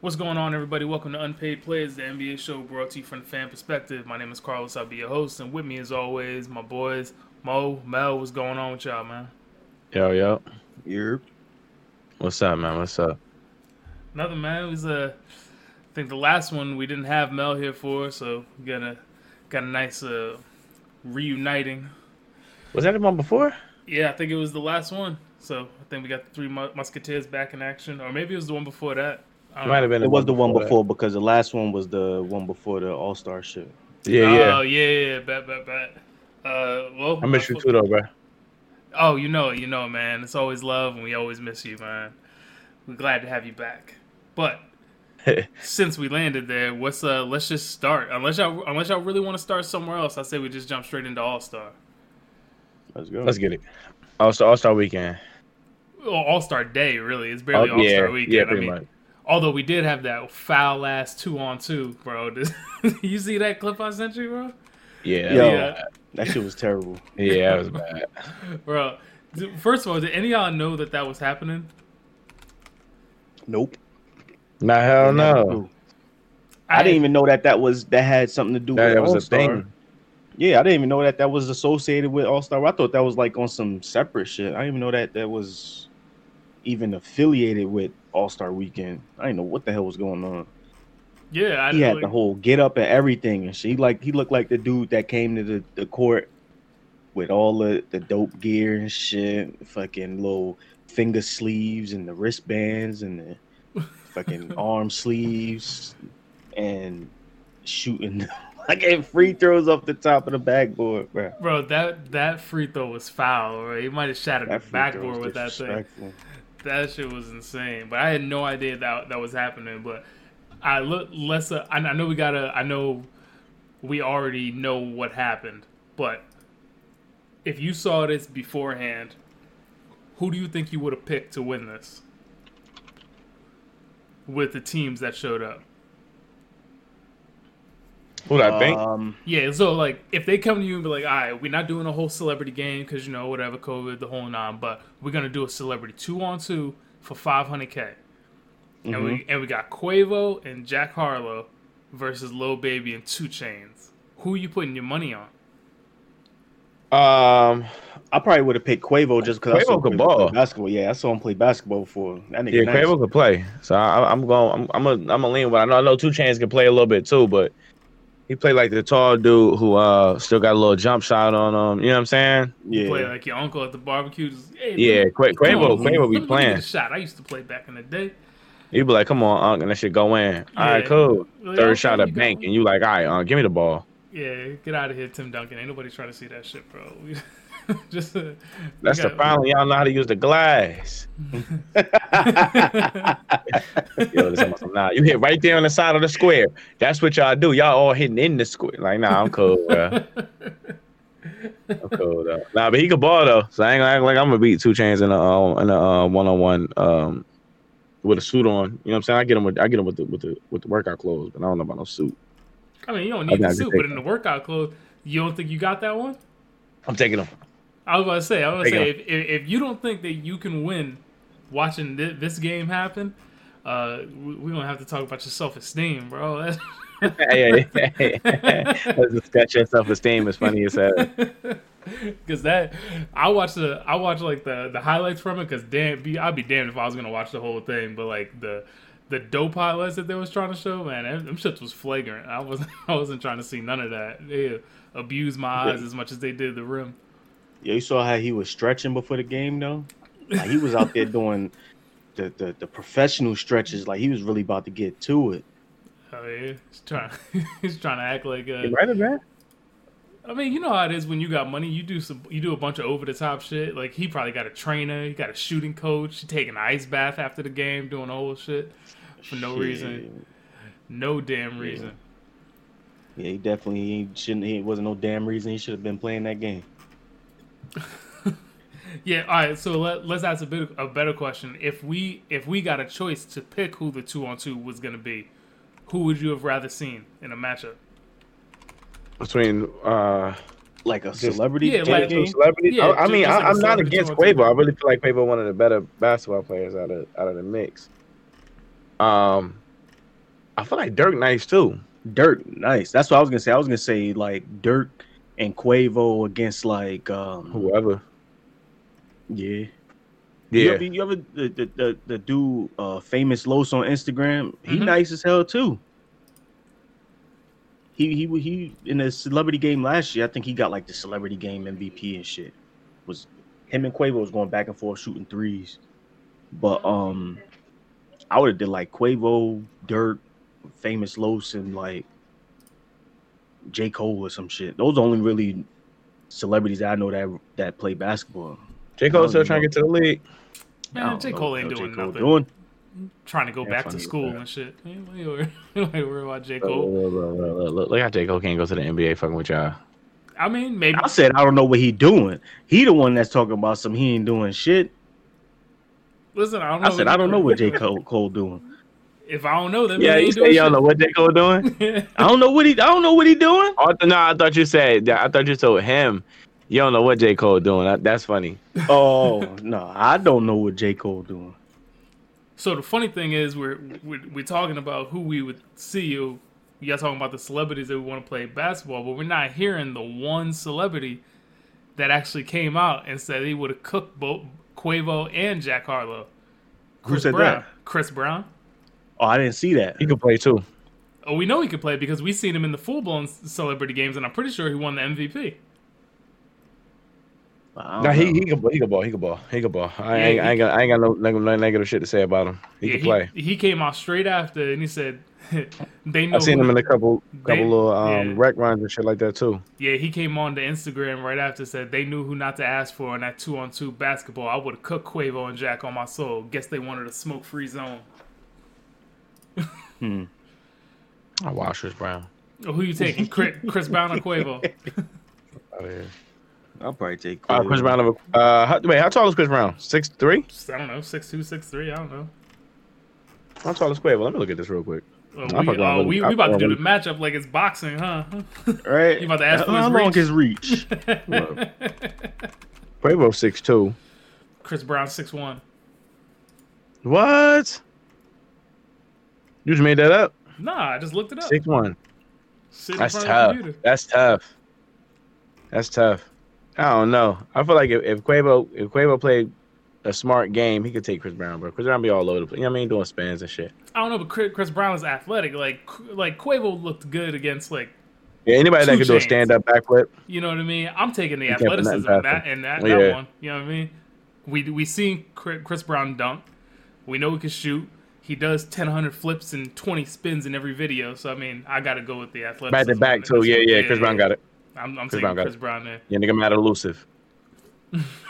What's going on, everybody? Welcome to Unpaid Plays, the NBA show brought to you from the fan perspective. My name is Carlos. I'll be your host, and with me, as always, my boys Mo, Mel. What's going on with y'all, man? Yo, yo. Yep. What's up, man? What's up? Nothing, man. It was uh, I think the last one we didn't have Mel here for, so we got a got a nice uh, reuniting. Was that the one before? Yeah, I think it was the last one. So I think we got the three Mu- Musketeers back in action, or maybe it was the one before that. I It might have been. It was the one that. before because the last one was the one before the All Star shit. Yeah, yeah. Oh yeah, yeah, yeah. Bet, bet, bet. Uh, well, I miss you too, though, bro. Oh, you know it, you know it, man. It's always love, and we always miss you, man. We're glad to have you back. But since we landed there, what's uh? Let's just start. Unless y'all, unless y'all really want to start somewhere else, I say we just jump straight into All Star. Let's go. Let's get it. All Star All Star Weekend. All Star Day, really. It's barely Oh, All yeah, Star Weekend. yeah, I pretty mean, much. Although we did have that foul last two on two, bro. you see that clip I sent you, bro? Yeah, Yo. Yeah. That shit was terrible. yeah, that was bad. Bro, first of all, did any of y'all know that that was happening? Nope. Nah, hell no. knew. I didn't even know that that was that had something to do That, with that was All-Star. thing. Yeah, I didn't even know that that was associated with All Star. I thought that was like on some separate shit. I didn't even know that that was even affiliated with All Star Weekend. I didn't know what the hell was going on. Yeah, I He had like- the whole get up and everything, and she like he looked like the dude that came to the, the court with all the, the dope gear and shit, fucking little finger sleeves and the wristbands and the fucking arm sleeves and shooting like getting free throws off the top of the backboard, bro. Bro, that that free throw was foul. Bro. He might have shattered That the backboard with that thing. That shit was insane. But I had no idea that that was happening. But I look less. Uh, I, I know we gotta. I know we already know what happened. But if you saw this beforehand, who do you think you would have picked to win this? With the teams that showed up. Who I think? Um, Yeah, so like if they come to you and be like, all right, we're not doing a whole celebrity game because you know whatever COVID, the whole nine, but we're gonna do a celebrity two on two for five hundred k, and we and we got Quavo and Jack Harlow versus Lil Baby and 2 Chainz. Who you putting your money on? Um, I probably would have picked Quavo just because I Quavo saw could ball. play basketball. Yeah, I saw him play basketball before. That nigga yeah, nice. Quavo could play, so I, I'm going. I'm I'm a I'm a lean, but I know I know 2 Chainz can play a little bit too, but he played like the tall dude who uh still got a little jump shot on him. You know what I'm saying? Yeah, Play like your uncle at the barbecue. Just, hey, Yeah, let Qua- me- come Quavo on, Quavo let be let me get playing. a shot. I used to play back in the day. He'd be like, "Come on, Unc," and that shit go in. All right, cool. Well, Third yeah, shot okay, at bank, and you like, "All right, Unc, give me the ball." Yeah, get out of here, Tim Duncan. Ain't nobody trying to see that shit, bro. Just uh, That's the problem. Y'all know how to use the glass. Yo, nah, you hit right there on the side of the square. That's what y'all do. Y'all all hitting in the square. Like, nah, I'm cool, bro. I'm cool though. Nah, but he could ball though. So I ain't gonna act like I'm gonna beat 2 Chainz in a uh, in a one on one um with a suit on. You know what I'm saying? I get him with I get him with the with the with the workout clothes, but I don't know about no suit. I mean, you don't need the suit, but in the workout clothes, you don't think you got that one? I'm taking him. I was gonna say, I was Take say, if, if, if you don't think that you can win watching thi- this game happen, uh, we, we're gonna have to talk about your self esteem, bro. Hey, hey, hey. Let's discuss your self esteem. It's funny as hell. Cause that I watched the I watched like the the highlights from it. Cause damn, be I'd be damned if I was gonna watch the whole thing. But like the the dope highlights that they was trying to show, man, them, them shits was flagrant. I wasn't I wasn't trying to see none of that. They abused my eyes as much as they did the rim. Yeah, you saw how he was stretching before the game though. Like he was out there doing the, the the professional stretches. Like he was really about to get to it. Oh yeah, he's trying he's trying to act like a. Right, man? I mean, you know how it is when you got money. You do some, you do a bunch of over the top shit. Like he probably got a trainer, he got a shooting coach, he taking an ice bath after the game, doing the whole shit for no Shit. reason, no damn reason. Yeah, he definitely he shouldn't. He wasn't no damn reason he should have been playing that game. Yeah. All right. So let, let's ask a bit a better question. If we if we got a choice to pick who the two on two was gonna be, who would you have rather seen in a matchup? Between uh Like a Just- celebrity Yeah, type like- game. celebrities. Yeah, I, I ju- mean, just like a I, I'm not against two. Quavo. I really feel like Quavo one of the better basketball players out of out of the mix. Um, I feel like Dirk nice too. Dirk, nice. That's what I was gonna say. I was gonna say like Dirk and Quavo against like um Whoever. yeah. Yeah. You ever, you ever the, the, the, the dude uh famous Los on Instagram? He Mhm. nice as hell too. He he he in the celebrity game last year. I think he got like the celebrity game MVP and shit. Was him and Quavo was going back and forth shooting threes. But um I would have did like Quavo, Dirk, famous Los, and like J. Cole or some shit. Those are only really celebrities that I know that that play basketball. J. Cole still trying to get to the league. I Man, J. Cole ain't what J. doing Cole nothing. doing. Trying to go Yeah, back to funny school with that. and shit. You ain't worry- you ain't worry about J. Cole. look, look, look, look, look how J. Cole can't go to the NBA fucking with y'all. I mean, maybe. I said I don't know what he doing. He the one that's talking about some he ain't doing shit. Listen, I don't know. I said I don't know what J. Cole, Cole doing. If I don't know, then Yeah, you say you don't know what J. Cole doing? I don't know what he I don't know what he doing. Oh, no, I thought you said that. I thought you told him you don't know what J. Cole doing. That, that's funny. Oh no, I don't know what J. Cole doing. So the funny thing is, we're, we're we're talking about who we would see you. Y'all talking about the celebrities that we want to play basketball, but we're not hearing the one celebrity that actually came out and said he would have cooked both Quavo and Jack Harlow. Who said Brown. that? Chris Brown. Oh, I didn't see that. He could play too. Oh, we know he could play because we seen him in the full blown celebrity games, and I'm pretty sure he won the MVP. I don't Nah, he know. he could he could ball. He could ball. He could ball. I, Yeah, ain't, I he- ain't got I ain't got no, no negative shit to say about him. He Yeah, can play. He, came out straight after, and he said they know. I've seen him in a couple couple little um, yeah. rec runs and shit like that too. Yeah, he came on the Instagram right after said they knew who not to ask for in that two on two basketball. I would have cooked Quavo and Jack on my soul. Guess they wanted a smoke free zone. Hmm. I watch Chris Brown. Oh, who you taking, Chris, Chris Brown or Quavo? Out of here. I'll probably take Uh, Chris Brown. Over, uh, how, wait, how tall is Chris Brown? Six three. I don't know, six two, six three. I don't know. How tall is Quavo? Let me look at this real quick. Uh, we, fucking uh, with- we, we about to do the matchup like it's boxing, huh? Right? You about to ask for how his long reach? his reach? Quavo six two. Chris Brown six one. What? You just made that up? Nah, I just looked it up. Six one. That's front of the tough. That's tough. That's tough. I don't know. I feel like if, if Quavo if Quavo played a smart game, he could take Chris Brown, bro. Chris Brown be all over the place. You know what I mean? Doing spins and shit. I don't know, but Chris, Chris Brown is athletic. Like like Quavo looked good against like Yeah, anybody that could do a stand up backflip. You know what I mean? I'm taking the can't put nothing athleticism in that and that, Yeah. that one. You know what I mean? We we seen Chris Brown dunk. We know he can shoot. He does 10, 100 flips and 20 spins in every video. So, I mean, I got to go with the athleticism. Back to back too. Yeah, yeah. Chris Brown got it. I'm, I'm Chris Brown got Chris it. Brown there. Yeah, nigga mad elusive.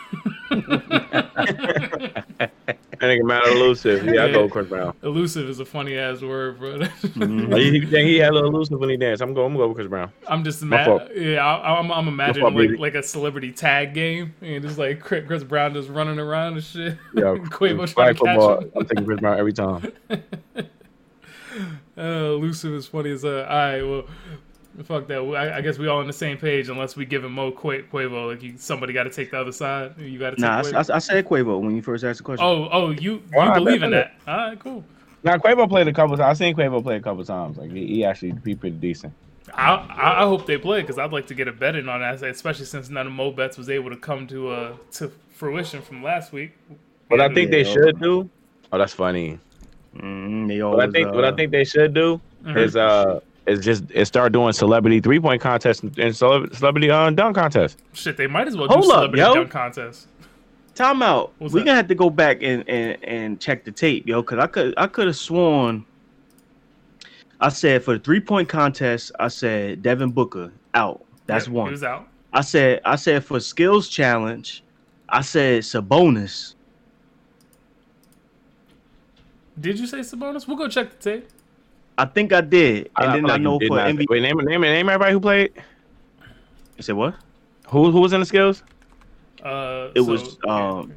That nigga mad elusive. Yeah, I go with Chris Brown. Elusive is a funny ass word, bro. You think he had a little elusive when he danced? I'm going. I'm going with Chris Brown. I'm just mad. Yeah, I, I'm, I'm imagining fault, like like a celebrity tag game, and just like Chris Brown just running around and shit. Yeah, Quavo trying to catch him. I'm taking Chris Brown every time. Uh, elusive is funny as uh. All right, well, fuck that. I, I guess we all on the same page unless we give him Mo Qua- Quavo. Like you, somebody got to take the other side. You got to take. Nah, I, Quavo. I, I said Quavo when you first asked the question. oh, oh, you you Why? Believe in bet that? All right, cool. Now Quavo played a couple times. I've seen Quavo play a couple times. Like he, he actually be pretty decent. I I, I hope they play because I'd like to get a bet in on that, especially since none of Mo bets was able to come to uh to fruition from last week. What I think they Yeah. should do. Oh, that's funny. Mm, they What I think. uh, What I think they should do Mhm. is uh is just is start doing celebrity three point contests and celeb- celebrity uh, dunk contests. Shit, they might as well Hold do up, celebrity yo. dunk contest. Time out. What's we that? gonna have to go back and, and, and check the tape, yo, because I could I could have sworn. I said for the three point contest, I said Devin Booker out. That's Yeah, one. He was out. I said I said for skills challenge, I said Sabonis. Did you say Sabonis? We'll go check the tape. I think I did, and then feel I, like you know did for not- NBA. Wait, name name name everybody who played. You said what? Who who was in the skills? Uh, It so- was um.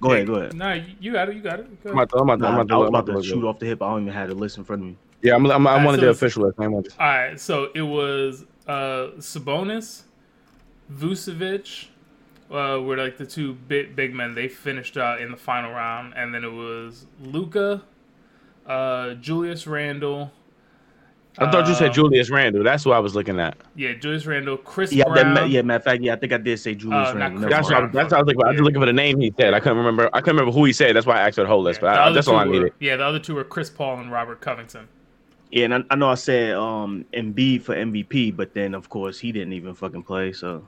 Go ahead, go ahead. Nah, you you got it. You got it. Go I'm about to, I'm about to, Nah, I'm about to, was I'm about to shoot off the hip. I don't even have the list in front of me. Yeah, I'm, I'm, I Alright, want so to do it's- official list. I want to. All right, so it was uh, Sabonis, Vucevic, uh, were like the two big big men. They finished uh, in the final round, and then it was Luka, uh, Julius Randle, I thought you said Um, Julius Randle. That's what I was looking at. Yeah, Julius Randle, Chris Yeah, Brown. that, yeah. Matter of fact, yeah, I think I did say Julius Uh, Randle. That's mind. what, I, that's what I was looking for. I was looking for the name he said. I couldn't remember. I couldn't remember who he said. That's why I asked for the whole list. The But I, that's two all I were- needed. Yeah, the other two were Chris Paul and Robert Covington. Yeah, and I, I know I said um Embiid for MVP, but then of course he didn't even fucking play. So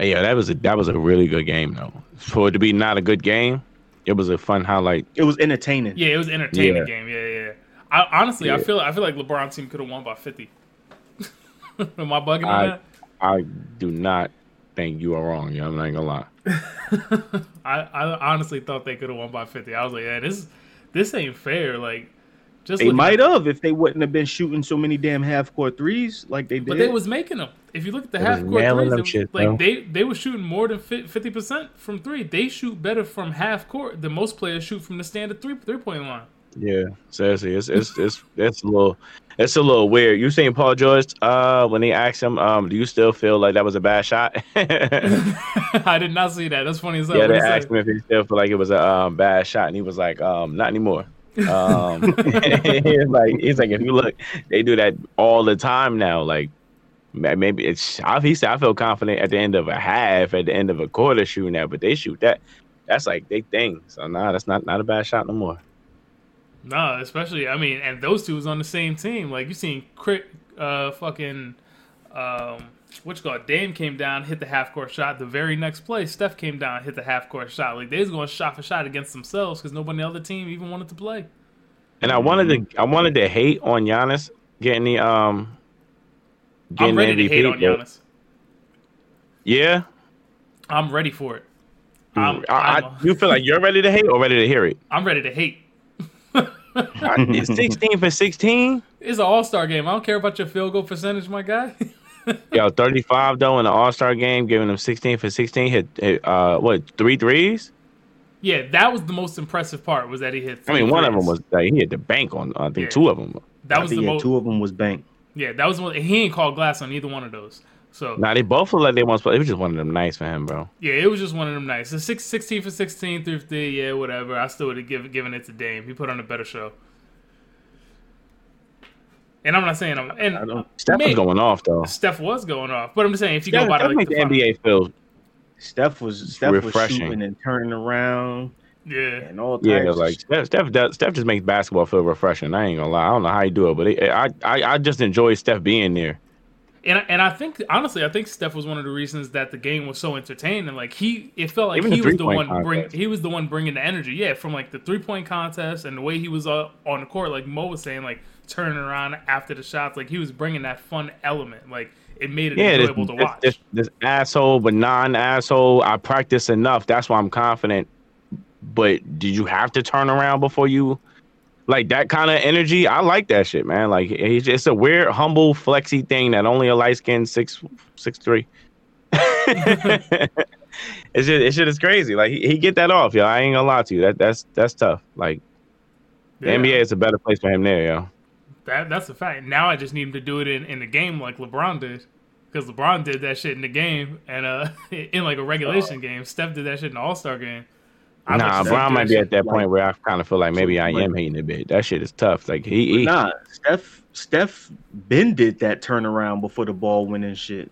Yeah, that was a that was a really good game though. For it to be not a good game, it was a fun highlight. it was entertaining. Yeah, it was entertaining Yeah. game. Yeah, yeah. Yeah. I, honestly, I feel I feel like LeBron team could have won by fifty. Am I bugging on I that? I do not think you are wrong. Yeah, I'm not gonna lie. I, I honestly thought they could have won by fifty. I was like, yeah, this this ain't fair. Like, just They looking might have if they wouldn't have been shooting so many damn half court threes like they did. but they was making them. If you look at the half court threes, them shit, like bro. they they were shooting more than fifty percent from three. They shoot better from half court than most players shoot from the standard three three point line. Yeah, seriously, it's it's it's it's a little it's a little weird. You seen Paul George uh when they asked him, um, do you still feel like that was a bad shot? I did not see that. That's funny as hell. they asked him if he still feel like it was a um, bad shot, and he was like, um, not anymore. Um, he's like, he's like, if you look, they do that all the time now. Like, maybe it's. I, he said, I feel confident at the end of a half, at the end of a quarter shooting that, but they shoot that. That's like they thing. So nah, that's not not a bad shot no more. No, especially I mean, and those two was on the same team. Like you seen, Crit, uh, fucking, um, what you call? Dame came down, hit the half court shot. The very next play, Steph came down, hit the half court shot. Like they was going shot for shot against themselves because nobody on the other team even wanted to play. And I wanted to I wanted to hate on Giannis getting the um getting I'm ready to hate on Giannis. Yeah. I'm ready for it. I, I'm, I, I'm, you feel like you're ready to hate or ready to hear it? I'm ready to hate. It's 16 for 16. It's an All Star game. I don't care about your field goal percentage, my guy. Yo, 35 though in the All Star game, giving him 16 for 16. Hit, hit uh what three threes? yeah, that was the most impressive part. Was that he hit? I mean, three one of them threes. was like, he hit the bank on. I think Yeah. two of them. that I was think the yeah, most. two of them was bank. Yeah, that was one. He ain't called glass on either one of those. So Nah, they both look like they want to play. It was just one of them nice for him, bro. Yeah, it was just one of them nights. The six, 16 for 16, 50, yeah, whatever. I still would have give, given it to Dame. He put on a better show. And I'm not saying I'm I and don't. Steph Man. was going off though. Steph was going off, but I'm just saying if you Steph, go by Steph like make the the NBA feel Steph was Steph was Refreshing. shooting and turning around yeah, and all types. Yeah, of like. Steph, Steph, does, Steph just makes basketball feel refreshing. I ain't gonna lie. I don't know how you do it, but it, I, I, I just enjoy Steph being there. And and I think honestly, I think Steph was one of the reasons that the game was so entertaining. Like he, it felt like Even the he was the one bring he was the one bringing the energy. Yeah, from like the three point contest and the way he was uh, on the court, like Mo was saying, like turning around after the shots, like he was bringing that fun element. Like it made it Yeah, this, enjoyable to this, watch. this, this asshole, but non-asshole. I practice enough. That's why I'm confident. But did you have to turn around before you? Like that kind of energy, I like that shit, man. Like it's, it's a weird, humble, flexy thing that only a light skinned six six three. it's just, it's shit is crazy. Like he, he get that off, yo. I ain't gonna lie to you. That that's that's tough. Like the Yeah. NBA is a better place for him there, yo. That that's a fact. Now I just need him to do it in, in the game like LeBron did, because LeBron did that shit in the game and uh in like a regulation game. Steph did that shit in the All Star game. I Nah, Brown might be at that point where I kind of feel like maybe I am hating a bit. That shit is tough. Like he, he Nah, Steph Steph Ben did that turnaround before the ball went and shit.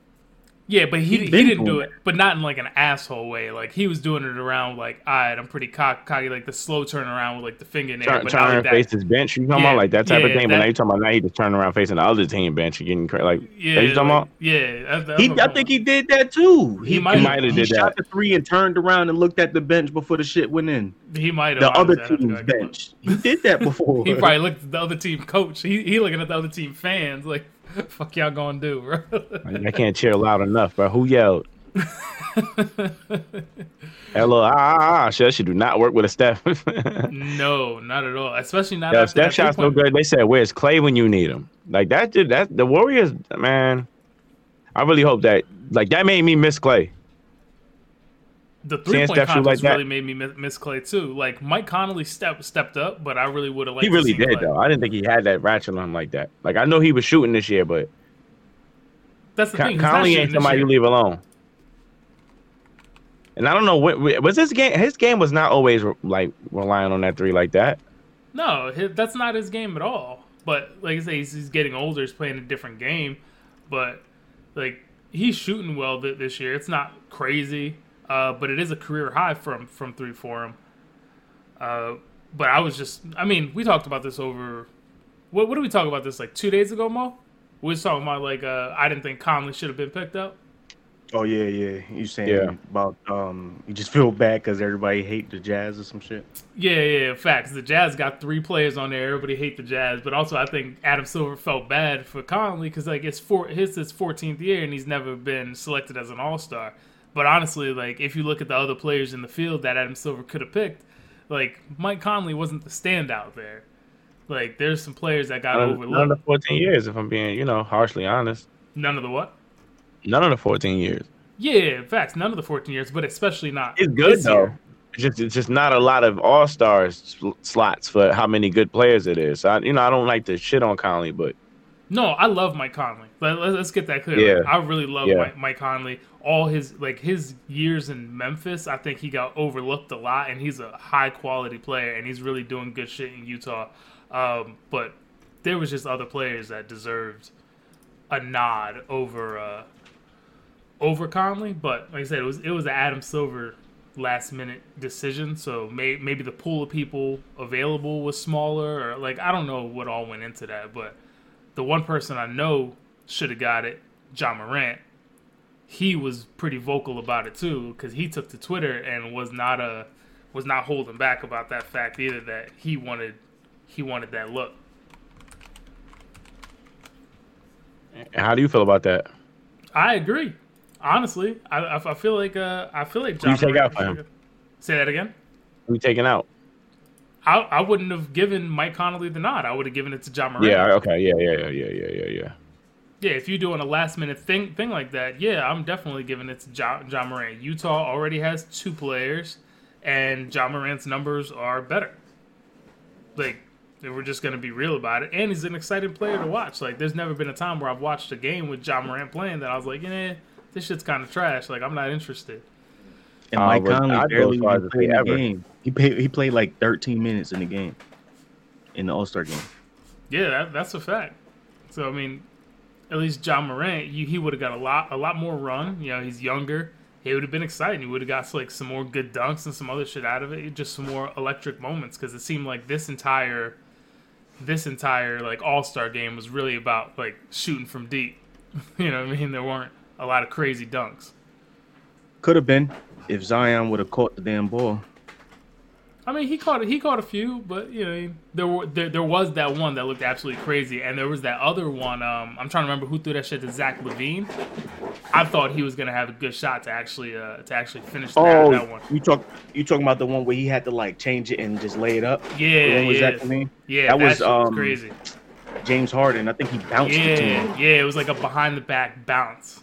Yeah, but he He he didn't do it, but not in like an asshole way. Like he was doing it around like, all right, I'm pretty cock- cocky, like the slow turnaround with like the finger in there. turn, but turn not like face his bench. You talking Yeah, about like that type yeah, of thing? that- but now you talking about now he just turn around facing the other team bench and getting cra- like. Yeah, you talking like- about? yeah. That's, that's He, I think he did that too. He might have- might have he did shot that. the three and turned around and looked at the bench before the shit went in. He might have The other honestly, I'd have to go team's back and look. bench. He did that before. He probably looked at the other team coach. He he looking at the other team fans like, fuck y'all gonna do, bro. I can't cheer loud enough, bro. Who yelled? Hello, ah, ah, ah. Shit, that shit do not work with a Steph. no, not at all. Especially not Yo, after Steph shots no good. They said, "Where's Clay when you need him?" Like that. That the Warriors, man. I really hope that like that made me miss Clay. The three point shoot like contest that- really made me miss, Clay too. Like Mike Conley stepped stepped up, but I really would have liked. He really did Clay. though. I didn't think he had that ratchet on him like that. Like I know he was shooting this year, but That's the Con- thing. Conley ain't somebody you leave alone. And I don't know what was this game. His game was not always like relying on that three like that. No, that's not his game at all. But like I say, he's, he's getting older. He's playing a different game. But like he's shooting well th- this year. It's not crazy, uh, but it is a career high from from three for him. Uh, but I was just, I mean, we talked about this over. What, what did we talk about this like two days ago, Mo? We was talking about like uh, I didn't think Conley should have been picked up. Oh yeah, yeah. You saying Yeah. about um? You just feel bad because everybody hate the Jazz or some shit. Yeah, yeah, facts. The Jazz got three players on there. Everybody hate the Jazz, but also I think Adam Silver felt bad for Conley because like it's four his his 14th year and he's never been selected as an All Star. But honestly, like if you look at the other players in the field that Adam Silver could have picked, like Mike Conley wasn't the standout there. Like there's some players that got None, none of the 14 years, if I'm being, you know, harshly honest. None of the what? None of the 14 years. Yeah, facts. None of the 14 years, but especially not. It's good though. year. It's just it's just not a lot of all stars sl- slots for how many good players it is. I, you know, I don't like to shit on Conley, but No, I love Mike Conley. Let, let's, let's get that clear. Yeah. Like, I really love Yeah. Mike, Mike Conley. All his like his years in Memphis, I think he got overlooked a lot, and he's a high quality player, and he's really doing good shit in Utah. Um, but there was just other players that deserved a nod over uh, over Conley. But like I said, it was it was an Adam Silver last minute decision, so may, maybe the pool of people available was smaller, or like I don't know what all went into that, but the one person I know should have got it, Ja Morant. He was pretty vocal about it too, because he took to Twitter and was not a was not holding back about that fact either that he wanted he wanted that look. how do you feel about that? I agree. Honestly, I, I, I feel like uh, I feel like Ja. you take out for him? Say that again. We taking out? I, I wouldn't have given Mike Conley the nod. I would have given it to Ja Morant. Yeah. Okay. Yeah. Yeah. Yeah. Yeah. Yeah. Yeah. Yeah. Yeah, if you're doing a last minute thing thing like that, yeah, I'm definitely giving it to Ja, Ja Morant. Utah already has two players, and Ja Morant's numbers are better. Like, if we're just gonna be real about it, and he's an exciting player to watch. Like, there's never been a time where I've watched a game with Ja Morant playing that I was like, you yeah, this shit's kind of trash. Like, I'm not interested. And Uh, Mike but Conley I'd go barely as far even played say the ever. game. He played, he played like 13 minutes in the game, in the All Star game. Yeah, that, that's a fact. So I mean, at least Ja Morant, you, he would have got a lot, a lot more run. You know, he's younger. It would have been exciting. He would have got like some more good dunks and some other shit out of it. Just some more electric moments because it seemed like this entire, this entire like All Star game was really about like shooting from deep. you know what I mean? There weren't a lot of crazy dunks. Could have been if Zion would have caught the damn ball. I mean, he caught he caught a few, but you know, there were there, there was that one that looked absolutely crazy, and there was that other one. Um, I'm trying to remember who threw that shit to Zach LaVine. I thought he was gonna have a good shot to actually uh, to actually finish that, Oh, that one. you talk you talking about the one where he had to like change it and just lay it up? Yeah, yeah, Zach yeah. that That, was, was um, crazy. James Harden. I think he bounced it Yeah, yeah. It was like a behind the back bounce.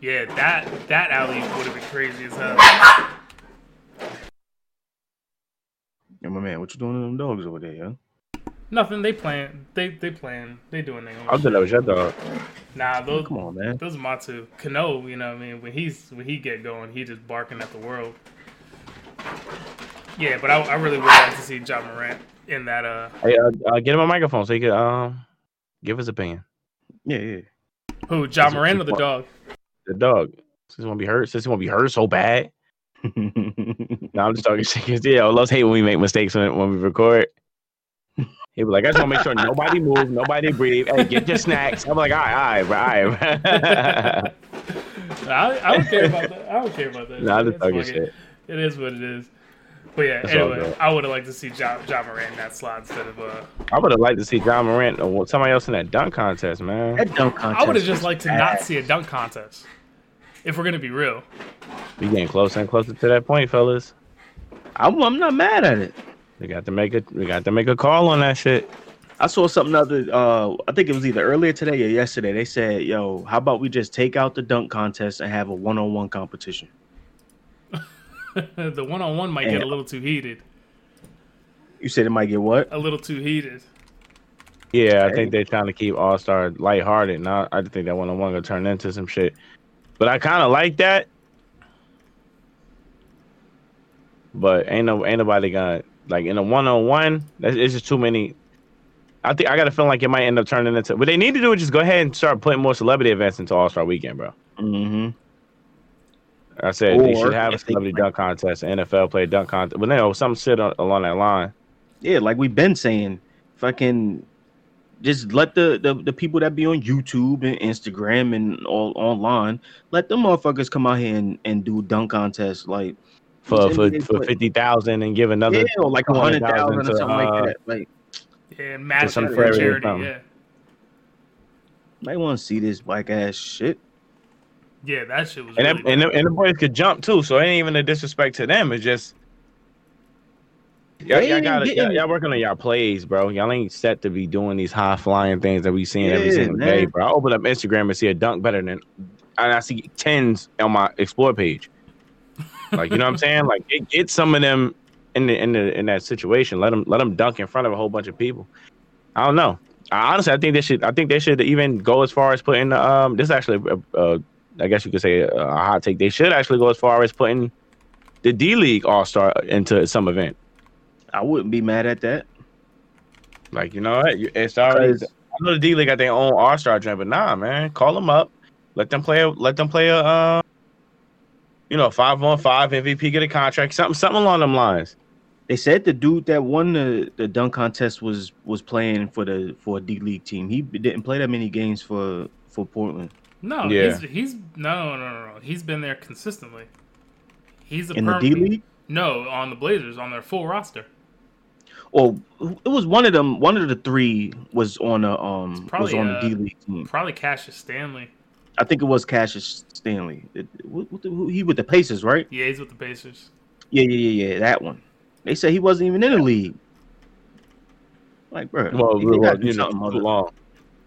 Yeah, that that alley would have been crazy as hell. Yeah, my man, what you doing to them dogs over there, yo? Nothing. They playing. They they playing. They doing their I own. thought that was your dog. Nah, those Come on, man. Those are my two. Cano, you know what I mean? When he's when he get going, he just barking at the world. Yeah, but I, I really would like to see Ja Morant in that uh Hey, uh, uh, get him a microphone so he could um give his opinion. Yeah, yeah. who, John That's what Morant or the dog? The dog. Since he want to be hurt. Since he want to be hurt so bad. No, I'm just talking shit. 'cause, Yeah, Los hate when we make mistakes when, when we record. He be like, I just want to make sure nobody move, nobody breathe. Hey, get your snacks. I'm like, all right, all right, all right. I, I don't care about that. I don't care about that. nah, I'm just It's talking fucking- shit. It is what it is. But yeah, That's anyway. I would have liked to see Ja, Ja Morant in that slot instead of uh I would have liked to see Ja Morant or somebody else in that dunk contest, man. that dunk contest. I would have just liked to bad. not see a dunk contest. If we're gonna be real. We getting closer and closer to that point, fellas. I'm, I'm not mad at it. We got to make a we got to make a call on that shit. I saw something other. Uh, I think it was either earlier today or yesterday. They said, "Yo, how about we just take out the dunk contest and have a one-on-one competition?" the one on one might get a little too heated. You said it might get what? A little too heated. Yeah, I think they're trying to keep All Star lighthearted. Now I think that one on one gonna turn into some shit. But I kind of like that. But ain't no ain't nobody gonna like in a one on one. It's just too many. I think I got a feeling like it might end up turning into. What they need to do is just go ahead and start putting more celebrity events into All Star Weekend, bro. Mm-hmm. I said they should have a celebrity dunk contest, NFL play dunk contest, but you know some shit along that line. Yeah, like we've been saying, fucking just let the, the the people that be on YouTube and Instagram and all online, let them motherfuckers come out here and, and do dunk contests like For these for, for fifty thousand and give another yeah, or like a hundred thousand or 200,000 to, something like uh, that. Like Yeah, and some for charity or Yeah, I want to see this black ass shit. yeah, that shit was. And, really that, and, the, and the boys could jump too, so it ain't even a disrespect to them. It's just y'all, y'all got y'all, y'all working on y'all plays, bro. Y'all ain't set to be doing these high flying things that we seeing every single man. day, bro. I open up Instagram and see a dunk better than, and I see tens on my explore page. Like you know what I'm saying? Like get, get some of them in the in the in that situation. Let them let them dunk in front of a whole bunch of people. I don't know. I, honestly, I think they should. I think they should even go as far as putting. Um, this is actually, uh, uh, I guess you could say a, a hot take. They should actually go as far as putting the D League All Star into some event. I wouldn't be mad at that. Like you know what? You- It's already. I know the D League got their own All Star joint, but nah, man, call them up. Let them play. A, let them play a. Uh, you know, five on five MVP, get a contract, something, something along them lines. They said the dude that won the, the dunk contest was was playing for the for a D League team. He didn't play that many games for for Portland No, Yeah. he's he's no no no no. He's been there consistently. He's a in the D League. No, on the Blazers on their full roster. Or it was one of them. One of the three was on a um was probably, on uh, the D League team. Probably Cassius Stanley. I think it was Cassius Stanley. It- what- what the- who- he with the Pacers, right? Yeah, he's with the Pacers. Yeah, yeah, yeah, yeah. That one. They said he wasn't even in the league. Like, bro, Well, they well, gotta do you know, something too other- long.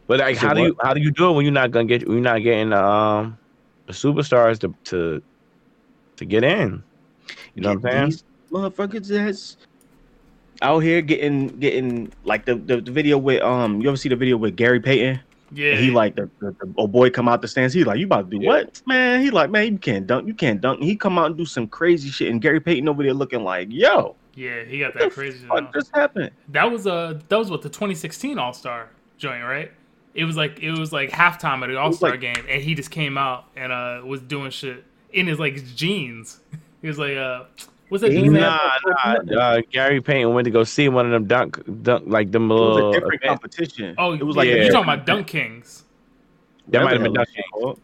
But like, Say how do what? you how do you do it when you're not gonna get you're not getting um the superstars to to to get in? You know what I'm saying? These motherfuckers that's out here getting getting like the, the, the video with um you ever see the video with Gary Payton? Yeah, And he like the, the, the old boy come out the stands. He like you about to do Yeah. what man? He like man you can't dunk you can't dunk. He come out and do some crazy shit and Gary Payton over there looking like yo yeah, he got that crazy. What just happened? that was uh that was what the 2016 All Star joint, right? It was like it was like halftime at the All Star like- game, and he just came out and uh was doing shit in his like jeans. He was like, uh, what's that? He dude's ain't name? have- Nah, nah. Uh, Gary Payton went to go see one of them dunk dunk like them little. It was a different event. competition. Oh, it was like a you're talking about Dunk Kings. That might have been Dunk Kings.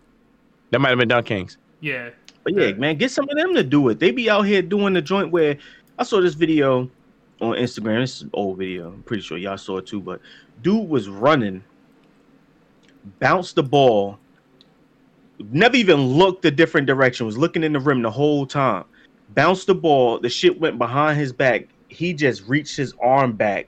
That might have been Dunk Kings. Yeah, But yeah, Yeah. man, get some of them to do it. They be out here doing the joint where I saw this video on Instagram. This is an old video. I'm pretty sure y'all saw it too. But dude was running, bounced the ball, never even looked a different direction, was looking in the rim the whole time. Bounced the ball, the shit went behind his back. He just reached his arm back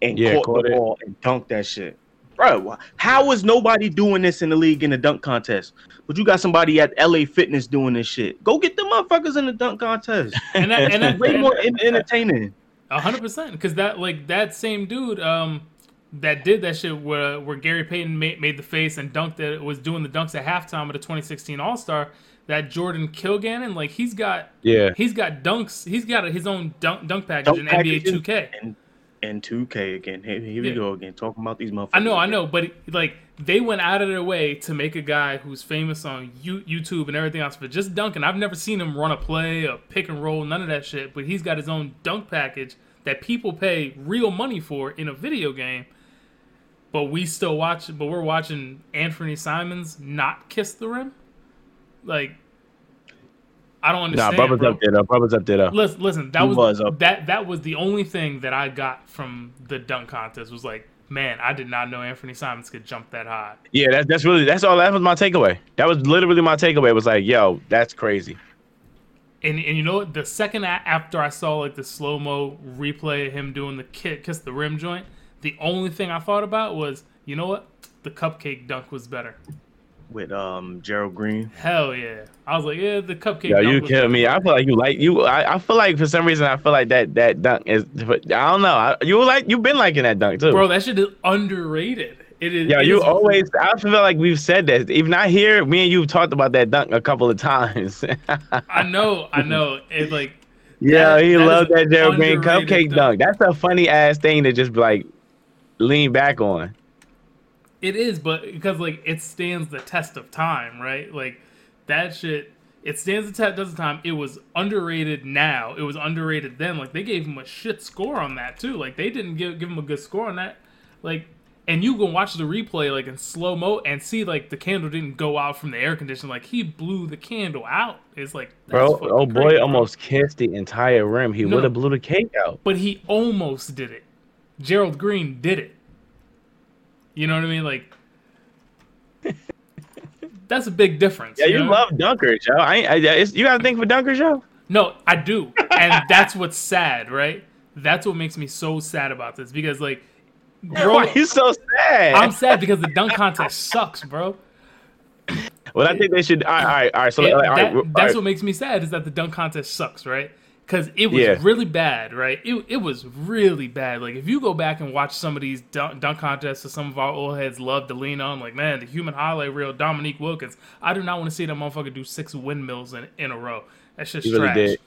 and Yeah, caught, caught the it. ball and dunked that shit. Bro, how is nobody doing this in the league in the dunk contest? But you got somebody at LA Fitness doing this shit. Go get the motherfuckers in the dunk contest. and that and that, Way and- more entertaining. A hundred percent, because that like that same dude um that did that shit where where Gary Payton made, made the face and dunked it was doing the dunks at halftime of the 2016 All Star. That Jordan Kilganon, like he's got Yeah. he's got dunks, he's got his own dunk dunk package Dunk in? NBA 2K. And and 2K again. Here, here we go again. Talking about these motherfuckers. I know, I know, but like they went out of their way to make a guy who's famous on you, YouTube and everything else but just dunking. I've never seen him run a play, a pick and roll, none of that shit. But he's got his own dunk package that people pay real money for in a video game. But we still watch, but we're watching Anfernee Simons not kiss the rim. Like, I don't Nah, understand. Bubba's bro. up though. Bubba's up though. Listen, listen. That He was, was up. that that was the only thing that I got from the dunk contest was like, man, I did not know Anfernee Simons could jump that high. Yeah, that's that's really that's all. That was my takeaway. That was literally my takeaway. It was like, yo, that's crazy. And and you know what? The second after I saw like the slow mo replay of him doing the kick, kiss the rim joint, the only thing I thought about was, you know what? The cupcake dunk was better. With um Gerald Green. Hell yeah! I was like, yeah, the cupcake. Yo, dunk you was kill better. me. I feel like you like you. I, I feel like for some reason I feel like that that dunk is. I don't know. I, you like you've been liking that dunk too, bro. That shit is underrated. It is. Yo, it you is- always. I feel like we've said that. Even I hear me and you've talked about that dunk a couple of times. I know. I know. It's like. yeah, That- he that loved that Gerald Green cupcake dunk. That's a funny ass thing to just like, lean back on. It is, but because like it stands the test of time, right? Like that shit. It stands the test of time. It was underrated now. It was underrated then. Like they gave him a shit score on that too. Like they didn't give give him a good score on that. Like and you can watch the replay like in slow mo and see like the candle didn't go out from the air conditioner. Like he blew the candle out. It's like bro, oh boy, crazy, almost kissed the entire rim. He no, would have blew the cake out. But he almost did it. Gerald Green did it. You know what I mean? Like that's a big difference. Yeah, you, know? love dunkers, yo. I, I you got to think for dunkers, yo. No, I do, and that's what's sad, right? That's what makes me so sad about this because like Bro, Why you so sad? I'm sad because the dunk contest sucks, bro. Well, I think they should. All right, all right. So it, all right, that, that's what makes me sad is that the dunk contest sucks, right? Because it was yeah. really bad, right? It, it was really bad. Like if you go back and watch some of these dunk, dunk contests that some of our old heads love to lean on, like man, the human highlight reel, Dominique Wilkins. I do not want to see that motherfucker do six windmills in, in a row. That's just trash. Really did.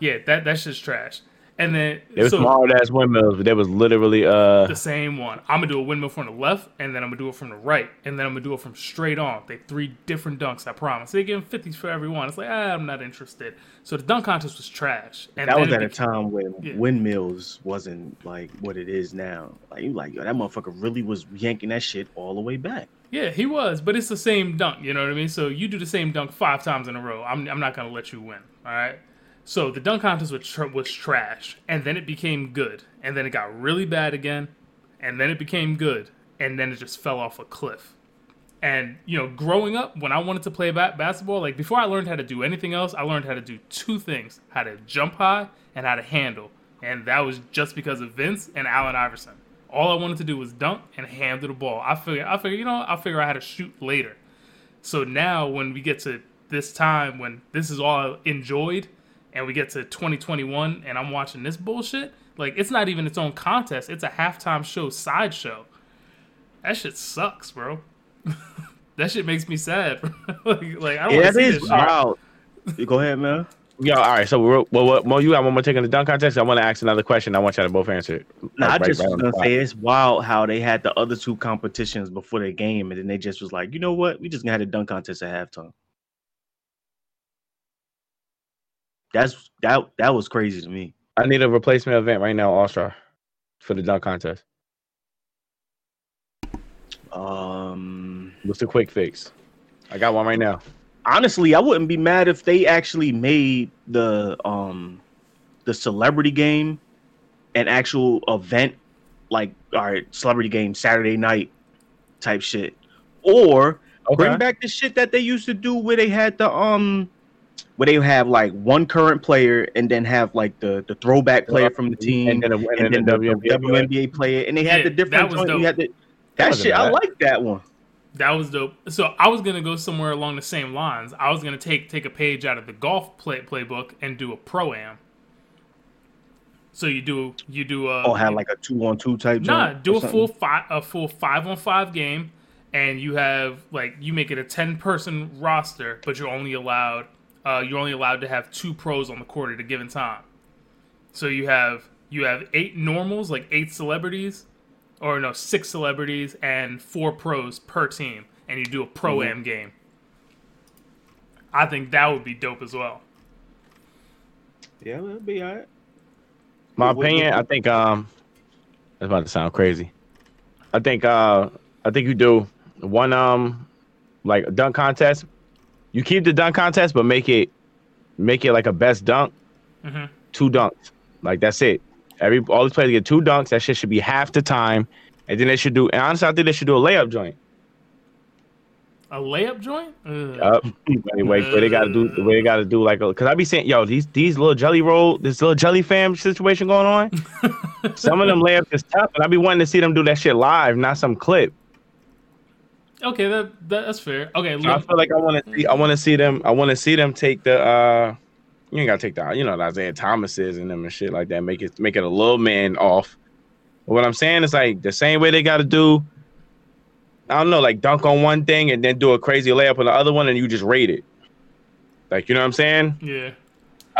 Yeah, that that's just trash. And then it was so, small ass windmills, but they was literally uh the same one. I'm gonna do a windmill from the left, and then I'm gonna do it from the right, and then I'm gonna do it from straight on. They three different dunks, I promise. They give fifties for every one. It's like ah, I'm not interested. So the dunk contest was trash. And that was at became, a time when yeah. windmills wasn't like what it is now. Like you like yo, that motherfucker really was yanking that shit all the way back. Yeah, he was, but it's the same dunk. You know what I mean? So you do the same dunk five times in a row. I'm I'm not gonna let you win. All right. So the dunk contest was, tr- was trash, and then it became good, and then it got really bad again, and then it became good, and then it just fell off a cliff. And you know, growing up, when I wanted to play ba- basketball, like before I learned how to do anything else, I learned how to do two things: how to jump high and how to handle. And that was just because of Vince and Allen Iverson. All I wanted to do was dunk and handle the ball. I figured, I figured, you know, I'll figure out how to shoot later. So now, when we get to this time when this is all enjoyed and we get to 2021 and I'm watching this bullshit, like it's not even its own contest. It's a halftime show sideshow. That shit sucks, bro. that shit makes me sad. like, like, I don't yeah, want to see this wow. You go ahead, man. Yeah, all right. So, well, what, Mo, you got one more taking the dunk contest? I want to ask another question. I want y'all to both answer it. No, I just right was gonna say it's wild how they had the other two competitions before the game, and then they just was like, you know what? We just gonna have a dunk contest at halftime. That's that that was crazy to me. I need a replacement event right now, All Star, for the dunk contest. Um, what's the quick fix? I got one right now. Honestly, I wouldn't be mad if they actually made the um the celebrity game an actual event, like all right, celebrity game Saturday night type shit, or okay. bring back the shit that they used to do where they had the um where they have like one current player and then have like the the throwback player from the team and then, a, and, and then the, WNBA, WNBA player and they had yeah, the different that, the, that, that shit I like that one. That was dope. So I was gonna go somewhere along the same lines. I was gonna take take a page out of the golf play playbook and do a pro am. So you do you do a oh have like a two on two type. Nah, do a full five a full five on five game, and you have like you make it a ten person roster, but you're only allowed uh, you're only allowed to have two pros on the court at a given time. So you have you have eight normals, like eight celebrities, or no, six celebrities and four pros per team, and you do a pro am mm-hmm. game. I think that would be dope as well. Yeah, that'd be alright. My opinion, I think um, that's about to sound crazy. I think uh, I think you do one um, like a dunk contest you keep the dunk contest, but make it make it like a best dunk. Mm-hmm. Two dunks, like that's it. Every all these players get two dunks. That shit should be half the time, and then they should do. And honestly, I think they should do a layup joint. A layup joint? Yep. Anyway, where they gotta do, where they gotta do like, a, cause I be saying, yo, these these little jelly roll, this little jelly fam situation going on. some of them layups is tough, and I be wanting to see them do that shit live, not some clip. Okay, that, that that's fair. Okay, look. I feel like I want to see. I want to see them. I want to see them take the. uh You ain't gotta take the. You know, the Isaiah Thomases and them and shit like that. Make it make it a little man off. But what I'm saying is like the same way they got to do. I don't know, like dunk on one thing and then do a crazy layup on the other one, and you just rate it. Like you know what I'm saying? Yeah.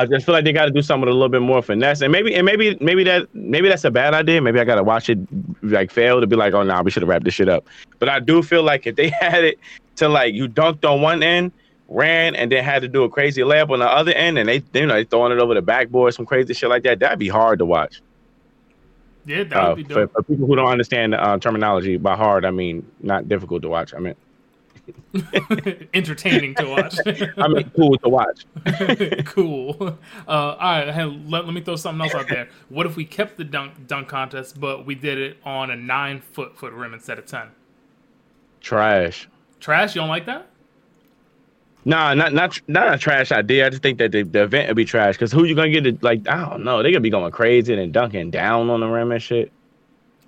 I just feel like they got to do something with a little bit more finesse, and maybe and maybe maybe that maybe that's a bad idea. Maybe I got to watch it like fail to be like, oh no, nah, we should have wrapped this shit up. But I do feel like if they had it to like you dunked on one end, ran, and then had to do a crazy layup on the other end, and they you know they throwing it over the backboard, some crazy shit like that, that'd be hard to watch. Yeah, that would uh, be for, for people who don't understand uh, terminology by hard, I mean not difficult to watch. I mean, Entertaining to watch. I mean cool to watch. cool. Uh, all right, hey, let, let me throw something else out there. What if we kept the dunk dunk contest, but we did it on a nine foot foot rim instead of ten? Trash. Trash? You don't like that? Nah, not not not a trash idea. I just think that the, the event would be trash because who you gonna get to like? I don't know. They gonna be going crazy and dunking down on the rim and shit.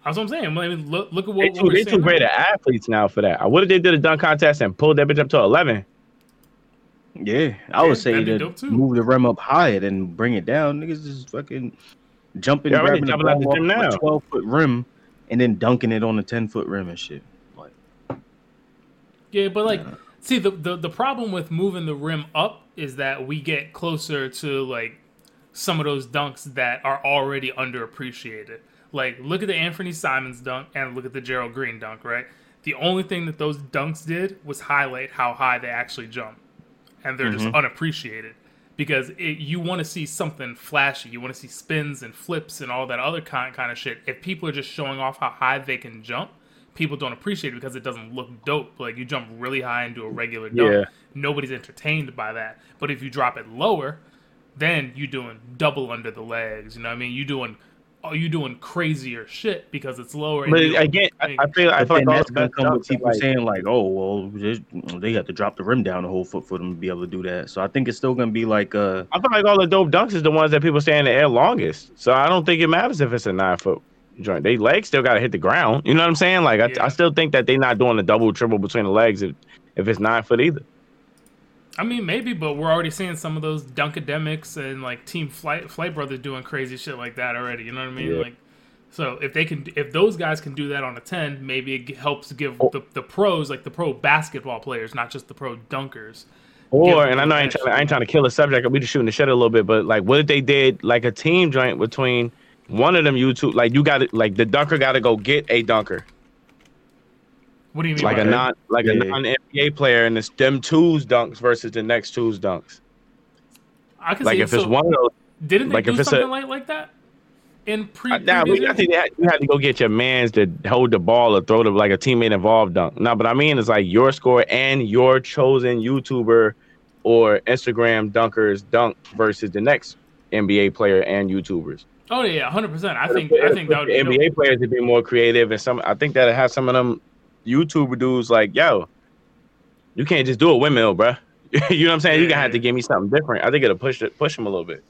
That's what I'm saying. I mean, look, look at They what, what too, we're they too great now. at athletes now for that. What if they did a dunk contest and pulled that bitch up to eleven? Yeah, I Yeah, would say that'd to move the rim up higher than bring it down. Niggas just fucking jumping, Yeah, grabbing the jumping out the ball gym off now. twelve foot rim, and then dunking it on a ten foot rim and shit. Like, Yeah, but like, see, the, the the problem with moving the rim up is that we get closer to like some of those dunks that are already underappreciated. Like, look at the Anfernee Simons dunk and look at the Gerald Green dunk. Right, the only thing that those dunks did was highlight how high they actually jump, and they're just mm-hmm. unappreciated because it, you want to see something flashy. You want to see spins and flips and all that other kind kind of shit. If people are just showing off how high they can jump, people don't appreciate it because it doesn't look dope. Like you jump really high and do a regular dunk, Yeah. nobody's entertained by that. But if you drop it lower, then you're doing double under the legs. You know what I mean? You're doing oh, you doing crazier shit because it's lower. But again, I, I feel I feel like that's gonna come with people like- saying like, "Oh, well, they, they have to drop the rim down a whole foot for them to be able to do that." So I think it's still gonna be like, uh, I feel like all the dope dunks is the ones that people stay in the air longest. So I don't think it matters if it's a nine foot joint. They legs still got to hit the ground. You know what I'm saying? Like I, Yeah. I still think that they're not doing the double triple between the legs if, if it's nine foot either. I mean, maybe, but we're already seeing some of those Dunkademics and like Team Flight Flight Brothers doing crazy shit like that already. You know what I mean? Yeah. Like, so if they can, if those guys can do that on a ten, maybe it helps give Oh. the, the pros, like the pro basketball players, not just the pro dunkers. Or and I know I ain't trying, I ain't trying to kill a subject. We just shooting the shit a little bit, but like, what if they did like a team joint between one of them YouTube? Like you got to like the dunker got to go get a dunker, What do you mean? like by a that? non like a non NBA player, and it's them twos dunks versus the next twos dunks. I can Like see if it. it's So one of those, didn't they like, if do it's a- something like like that in pre? I, nah, we, I years? think they had, you had to go get your man's to hold the ball or throw the like a teammate involved dunk. No, but I mean it's like your score and your chosen YouTuber or Instagram dunkers dunk versus the next NBA player and YouTubers. Oh yeah, hundred percent. I think I think that would the be NBA dope. players to be more creative and some. I think that it has some of them YouTuber dudes like, yo, you can't just do a windmill, bro. you know what I'm saying? You gonna have to give me something different. I think it'll push it, push them a little bit.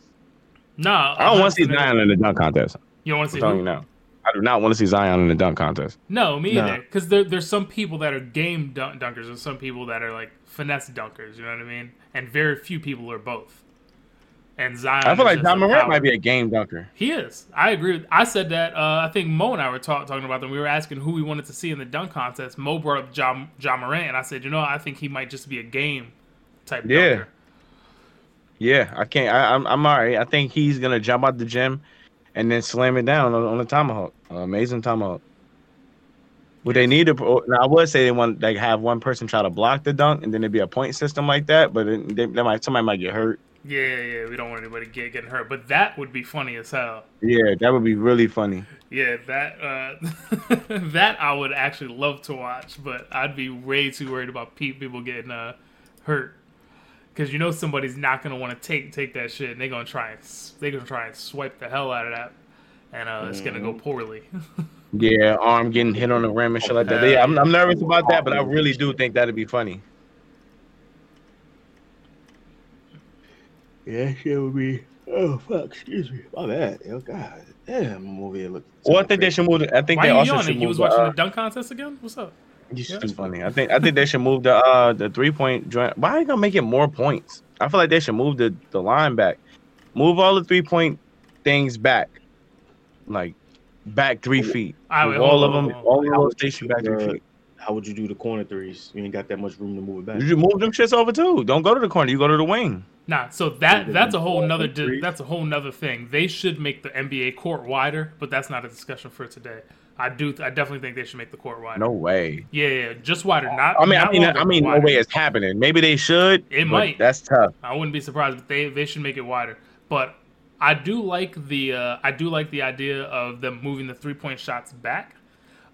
No, I don't want to see Zion in the dunk contest. You don't want I'm to see telling who? you now. I do not want to see Zion in the dunk contest. No, me Nah. either. Because there, there's some people that are game dunk- dunkers, and some people that are like finesse dunkers. You know what I mean? And very few people are both. And Zion, I feel like Ja Morant might be a game dunker. He is. I agree. With, I said that. Uh, I think Mo and I were talk, talking about them. We were asking who we wanted to see in the dunk contest. Mo brought up Ja, Ja Morant, and I said, you know, I think he might just be a game type Yeah. dunker. Yeah, I can't. I, I'm I'm all right. I think he's gonna jump out the gym and then slam it down on, on the tomahawk. Amazing tomahawk. Would they need to? Now I would say they want like have one person try to block the dunk, and then it'd be a point system like that. But it, they, they might somebody might get hurt. Yeah, yeah. We don't want anybody get, getting hurt, but that would be funny as hell. Yeah, that would be really funny. Yeah, that uh, that I would actually love to watch, but I'd be way too worried about pe- people getting uh, hurt because you know somebody's not gonna want to take take that shit, and they're gonna try and they're gonna try and swipe the hell out of that, and uh, it's gonna go poorly. Yeah, arm getting hit on the rim and shit like that. Yeah, I'm, I'm nervous about that, but I really do think that'd be funny. Yeah, shit would be. Oh fuck, excuse me, my bad. Oh god, damn, I'm over here looking. Well, I think they should move. The, I think Why they you also yawning? should You move. was The, watching uh, the dunk contest again? What's up? It's funny. I think I think they should move the uh the three point joint. Why are you gonna make it more points? I feel like they should move the the line back. Move all the three point things back, like back three feet. All right, Move wait, all hold of them, on. all of those stations back three Uh, feet. How would you do the corner threes? You ain't got that much room to move it back. You move them shits over too. Don't go to the corner. You go to the wing. Nah, so that that's a whole Ball nother three. that's a whole nother thing. They should make the NBA court wider, but that's not a discussion for today. I do I definitely think they should make the court wider. No way. Yeah, yeah, just wider. Not. I mean, I mean, longer, I mean, no way it's happening. Maybe they should. It but might. That's tough. I wouldn't be surprised, but they they should make it wider. But I do like the uh, I do like the idea of them moving the three point shots back,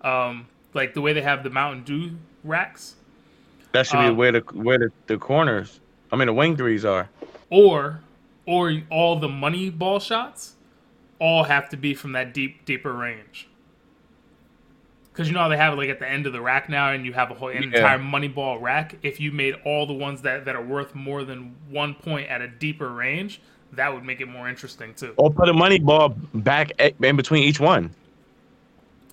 um, like the way they have the Mountain Dew racks, That should Um, be where the where the, the corners. I mean, the wing threes are. or or all the money ball shots, all have to be from that deep deeper range. Because you know how they have it like at the end of the rack now, and you have a whole an Yeah. entire money ball rack. If you made all the ones that, that are worth more than one point at a deeper range, that would make it more interesting too. Or put a money ball back in between each one.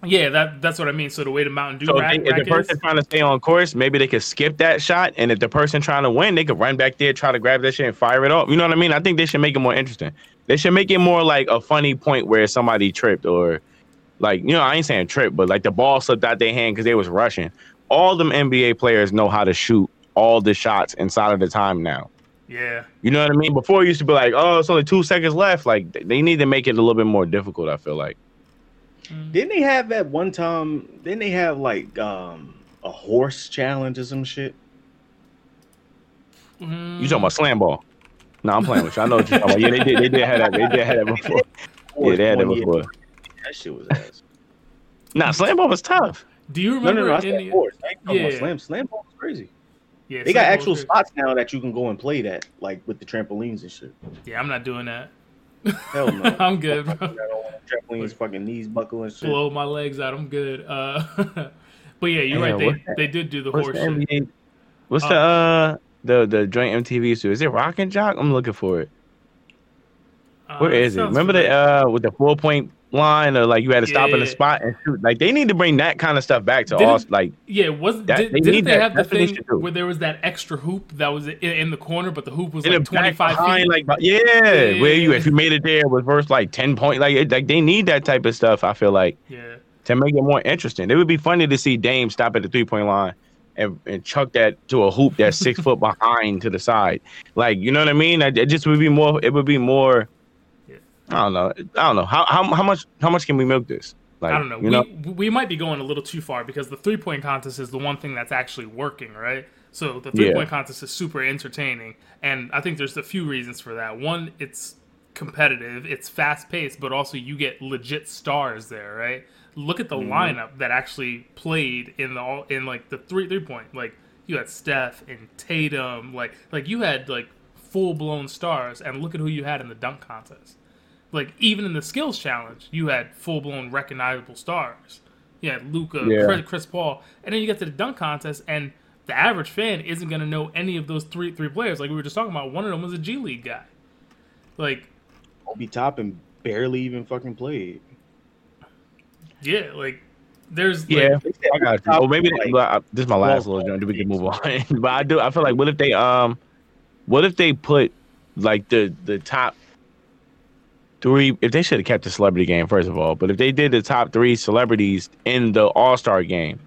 Yeah, that that's what I mean. So the way the Mountain Dew So if, rack, they, if the person is, trying to stay on course, maybe they could skip that shot, and if the person trying to win, they could run back there, try to grab that shit and fire it off. You know what I mean? I think they should make it more interesting. They should make it more like a funny point where somebody tripped or, like you know, I ain't saying trip, but like the ball slipped out their hand because they was rushing. All them NBA players know how to shoot all the shots inside of the time now. yeah, You know what I mean? Before it used to be like, oh, it's only two seconds left. Like they need to make it a little bit more difficult. I feel like. Didn't they have at one time? Didn't they have like um a horse challenge or some shit? Mm, You talking about slam ball? No, I'm playing with you. I know what you're talking about. Yeah, they did. They did have that. They did have that before. Yeah, they had that One year. before. That shit was ass. Nah, slam ball was tough. Do you remember no, no. no. I any? said horse. I Yeah. about slam. Slam ball was crazy. Yeah, They got actual spots now that you can go and play that, like with the trampolines and shit. Yeah, I'm not doing that. Hell no. I'm good, bro. Trampolines, fucking knees buckle and shit. Blow my legs out. I'm good. Uh, but yeah, you're Yeah, right. They they did do the What's horse the shit. NBA? What's the uh the the joint MTV show? Is it Rock N' Jock? I'm looking for it. Uh, Where is it? sounds Remember the uh with the four point line or like you had to stop in the spot and shoot? Like they need to bring that kind of stuff back to Didn't- all like Yeah, was that- did, they didn't they that. have the thing where there was that extra hoop that was in, in the corner, but the hoop was in like 25 behind, feet? like yeah, Yeah. where you if you made it there it was worth like ten point. Like it- like they need that type of stuff. I feel like yeah, to make it more interesting. It would be funny to see Dame stop at the three point line and, and chuck that to a hoop that's six foot behind to the side. Like you know what I mean? It just would be more. It would be more. Yeah. I don't know. I don't know how how how much how much can we milk this? Like I don't know. You know, we we might be going a little too far because the three point contest is the one thing that's actually working, right? So the three point contest is super entertaining, and I think there's a few reasons for that. One, it's competitive, it's fast paced, but also you get legit stars there, right? Look at the Mm-hmm. lineup that actually played in the all in like the three three point. Like you had Steph and Tatum, like like you had like full blown stars, and look at who you had in the dunk contest. Like even in the skills challenge, you had full blown recognizable stars. You had Luka, Yeah. Chris, Chris Paul, and then you get to the dunk contest, and the average fan isn't gonna know any of those three three players. Like we were just talking about, one of them was a G League guy. Like Obi Toppin barely even fucking played. yeah, like there's yeah. like, I got you. Oh, maybe Like, this is my last Well, little joint. We can move on. but I do. I feel like what if they um, what if they put like the the top three? If they should have kept the celebrity game first of all, but if they did the top three celebrities in the All Star game,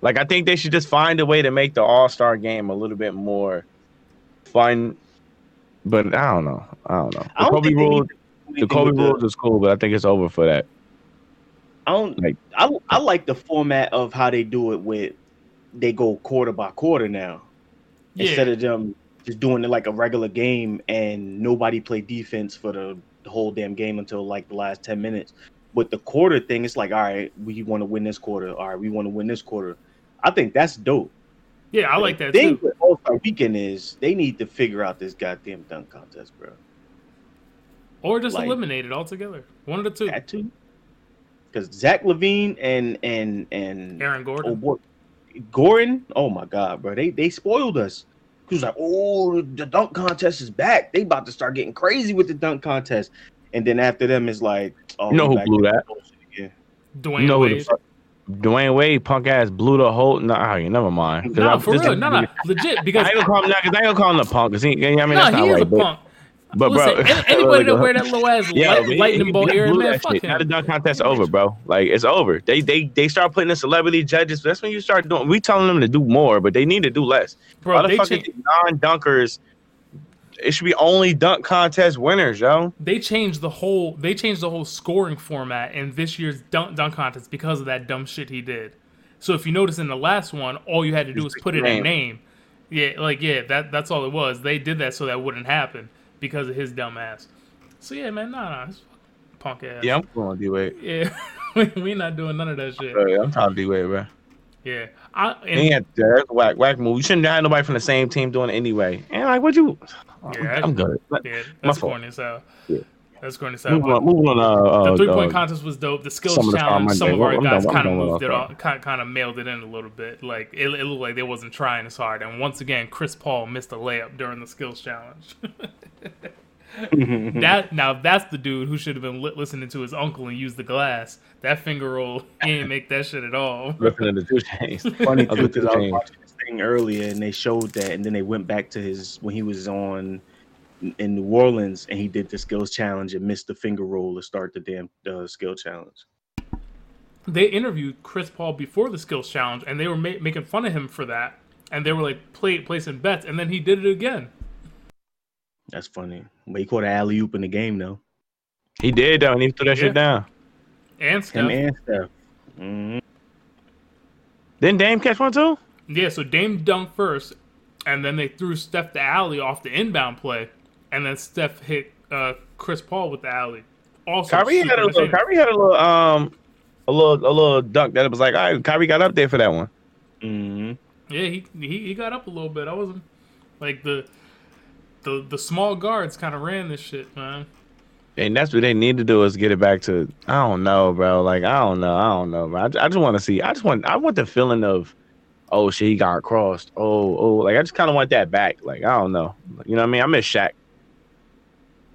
like I think they should just find a way to make the All Star game a little bit more fun. But I don't know. I don't know. The I don't Kobe think rules. The Kobe rules is cool, but I think it's over for that. I don't Like- I I like the format of how they do it with they go quarter by quarter now. yeah, Instead of them just doing it like a regular game and nobody play defense for the, the whole damn game until like the last 10 minutes. But the quarter thing, it's like, all right, we want to win this quarter. All right, we want to win this quarter. I think that's dope. yeah, I like that thing too. with All Star Weekend is they need to figure out this goddamn dunk contest, bro. Or just like- eliminate it altogether. One of the two. Had to, because Zach LaVine and and and Aaron Gordon. oh boy, Gordon. Oh my god, bro, they they spoiled us. He was like, oh, the dunk contest is back. They about to start getting crazy with the dunk contest. And then after them, it's like, oh, You know who back blew that? bullshit again. Dwyane you know who the Wade. fuck? Dwyane Wade, punk ass, blew the whole. Nah, never mind. 'Cause No, I- for real. is- No, no, legit. Because I ain't gonna call him that because I ain't gonna call him the punk. Cause he, I mean, no, that's not he is right. a but punk. But Listen, bro, any- anybody that wear that little ass Yeah, light, lightning bolt ear, man, that fuck shit. Now the dunk contest over, bro. Like it's over. They they they start putting the celebrity judges. That's when you start doing. We telling them to do more, but they need to do less. Bro, the they, fuck cha- non-dunkers? It should be only dunk contest winners, yo. they changed the whole they changed the whole scoring format in this year's dunk, dunk contest because of that dumb shit he did. So if you notice in the last one, all you had to do was put in a name. name. Yeah, like yeah, that that's all it was. They did that so that wouldn't happen because of his dumb ass. So yeah, man, nah, nah, it's punk ass. Yeah, I'm going D Wade. yeah. we not doing none of that shit. Yeah, I'm talking D Wade, bro. Yeah, I And that's a whack whack move. You shouldn't have nobody from the same team doing it anyway. And like, what you? Yeah, I'm good. yeah, My that's fault. corny as hell. Yeah. That's as hell. Moving on, moving on. Uh, The uh, three point uh, contest was dope. The skills some challenge, some of our I'm guys kind of moved it on, kind kind of mailed it in a little bit. Like it, it looked like they wasn't trying as hard. And once again, Chris Paul missed a layup during the skills challenge. that now that's the dude who should have been li- listening to his uncle and used the glass. That finger roll, he ain't make that shit at all. listening to 2 Chainz. Funny too, because I was watching this thing earlier and they showed that, and then they went back to his when he was on in New Orleans and he did the skills challenge and missed the finger roll to start the damn uh, skill challenge. They interviewed Chris Paul before the skills challenge, and they were ma- making fun of him for that. And they were like play, placing bets, and then he did it again. That's funny. But he caught an alley oop in the game though. He did though, and he threw that Yeah. shit down. And Steph, Him and Steph. hmm Didn't Dame catch one too? Yeah, so Dame dunked first, and then they threw Steph the alley off the inbound play, and then Steph hit uh, Chris Paul with the alley. Also, Kyrie super had a little. Kyrie had a little. Um, a little. A little dunk that it was like, all right, Kyrie got up there for that one. hmm Yeah, he, he he got up a little bit. I wasn't like the the the small guards kind of ran this shit, man. And that's what they need to do is get it back to. I don't know, bro. Like I don't know. I don't know, bro. I, I just want to see. I just want. I want the feeling of, oh shit, he got crossed. Oh, oh. Like I just kind of want that back. Like I don't know. You know what I mean? I miss Shaq.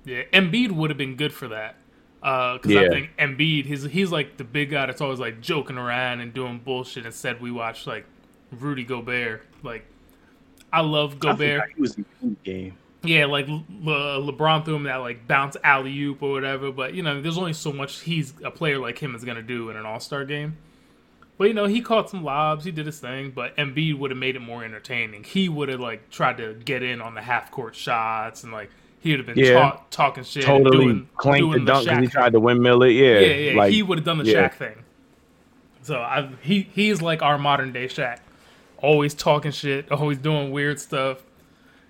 Yeah, Embiid would have been good for that. Uh, Because I Yeah. think Embiid, he's he's like the big guy that's always like joking around and doing bullshit. Instead, we watch like Rudy Gobert. Like, I love I Gobert. forgot he was in the game. Yeah, like Le- Le- LeBron threw him that like bounce alley oop or whatever. But you know, there's only so much he's a player like him is gonna do in an All Star game. But you know, he caught some lobs, he did his thing. But Embiid would have made it more entertaining. He would have like tried to get in on the half court shots and like he would have been Yeah. talk, talking shit, Totally doing, clanked the dunk because he tried to windmill it. Yeah, yeah, yeah, Like he would have done the yeah. Shaq thing. So I, he he's like our modern day Shaq, always talking shit, always doing weird stuff,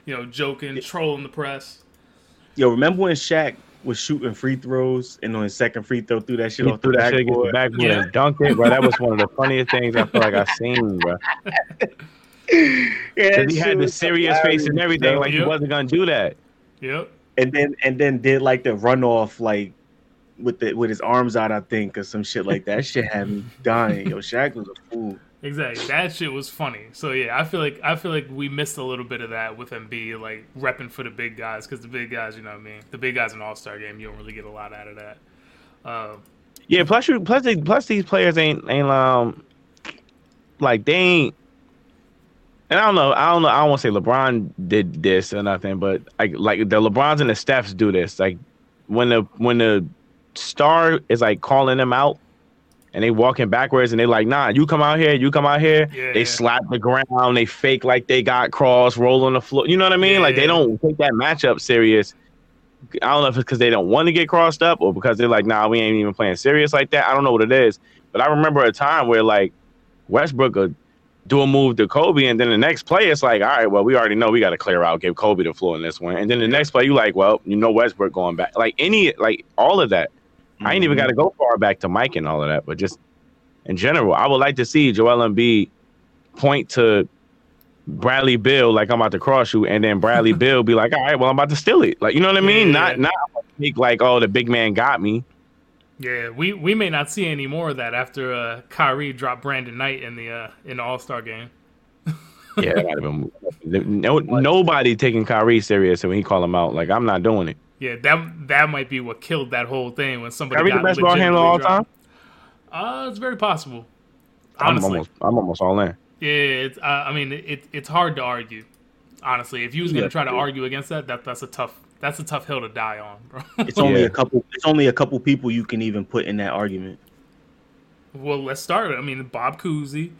you know, joking, trolling the press. Yo, remember when Shaq was shooting free throws and on his second free throw threw that shit he off the threw that shit against the backboard? backboard Yeah. and dunked it, bro. That was one of the funniest things I feel like I've seen, bro. Yeah, Because he had the serious face and everything, yo. like he wasn't gonna do that. Yep. and then and then did like the runoff like with the with his arms out, I think, or some shit like that. That shit had me dying. Yo, Shaq was a fool. Exactly. That shit was funny. So yeah, I feel like I feel like we missed a little bit of that with Embiid, like repping for the big guys, because the big guys, you know what I mean. The big guys in All Star game, you don't really get a lot out of that. Uh, Yeah, plus you plus they, plus these players ain't ain't um like they ain't and I don't know, I don't know, I don't want to say LeBron did this or nothing, but like like the LeBrons and the Stephs do this. Like when the when the star is like calling them out and they walking backwards and they like, nah, you come out here, you come out here. Yeah, they yeah. slap the ground, they fake like they got cross, roll on the floor. You know what I mean? Yeah, like they don't take that matchup serious. I don't know if it's because they don't want to get crossed up or because they're like, nah, we ain't even playing serious like that. I don't know what it is. But I remember a time where like Westbrook would do a move to Kobe, and then the next play it's like, all right, well, we already know we got to clear out, give Kobe the floor in this one. And then the next play, you like, well, you know Westbrook going back. Like any like all of that. I ain't even got to go far back to Mike and all of that, but just in general, I would like to see Joel Embiid point to Bradley Beal like I'm about to cross you, and then Bradley Beal be like, all right, well, I'm about to steal it. Like, you know what I mean? Yeah. Not not make like, oh, the big man got me. yeah, we, we may not see any more of that after uh, Kyrie dropped Brandon Knight in the uh, in the All Star game. Yeah, that been no nobody taking Kyrie serious when he call him out. Like, I'm not doing it. Yeah, that that might be what killed that whole thing when somebody Kyrie the got best ball handler of all legitimately time. dropped. Uh, it's very possible. I'm Honestly, almost I'm almost all in. yeah, it's, uh, I mean, it, it's hard to argue. Honestly, if you was gonna Yeah, try to yeah. argue against that, that that's a tough that's a tough hill to die on, bro. It's only Yeah. a couple. It's only a couple people you can even put in that argument. well, let's start. I mean, Bob Cousy,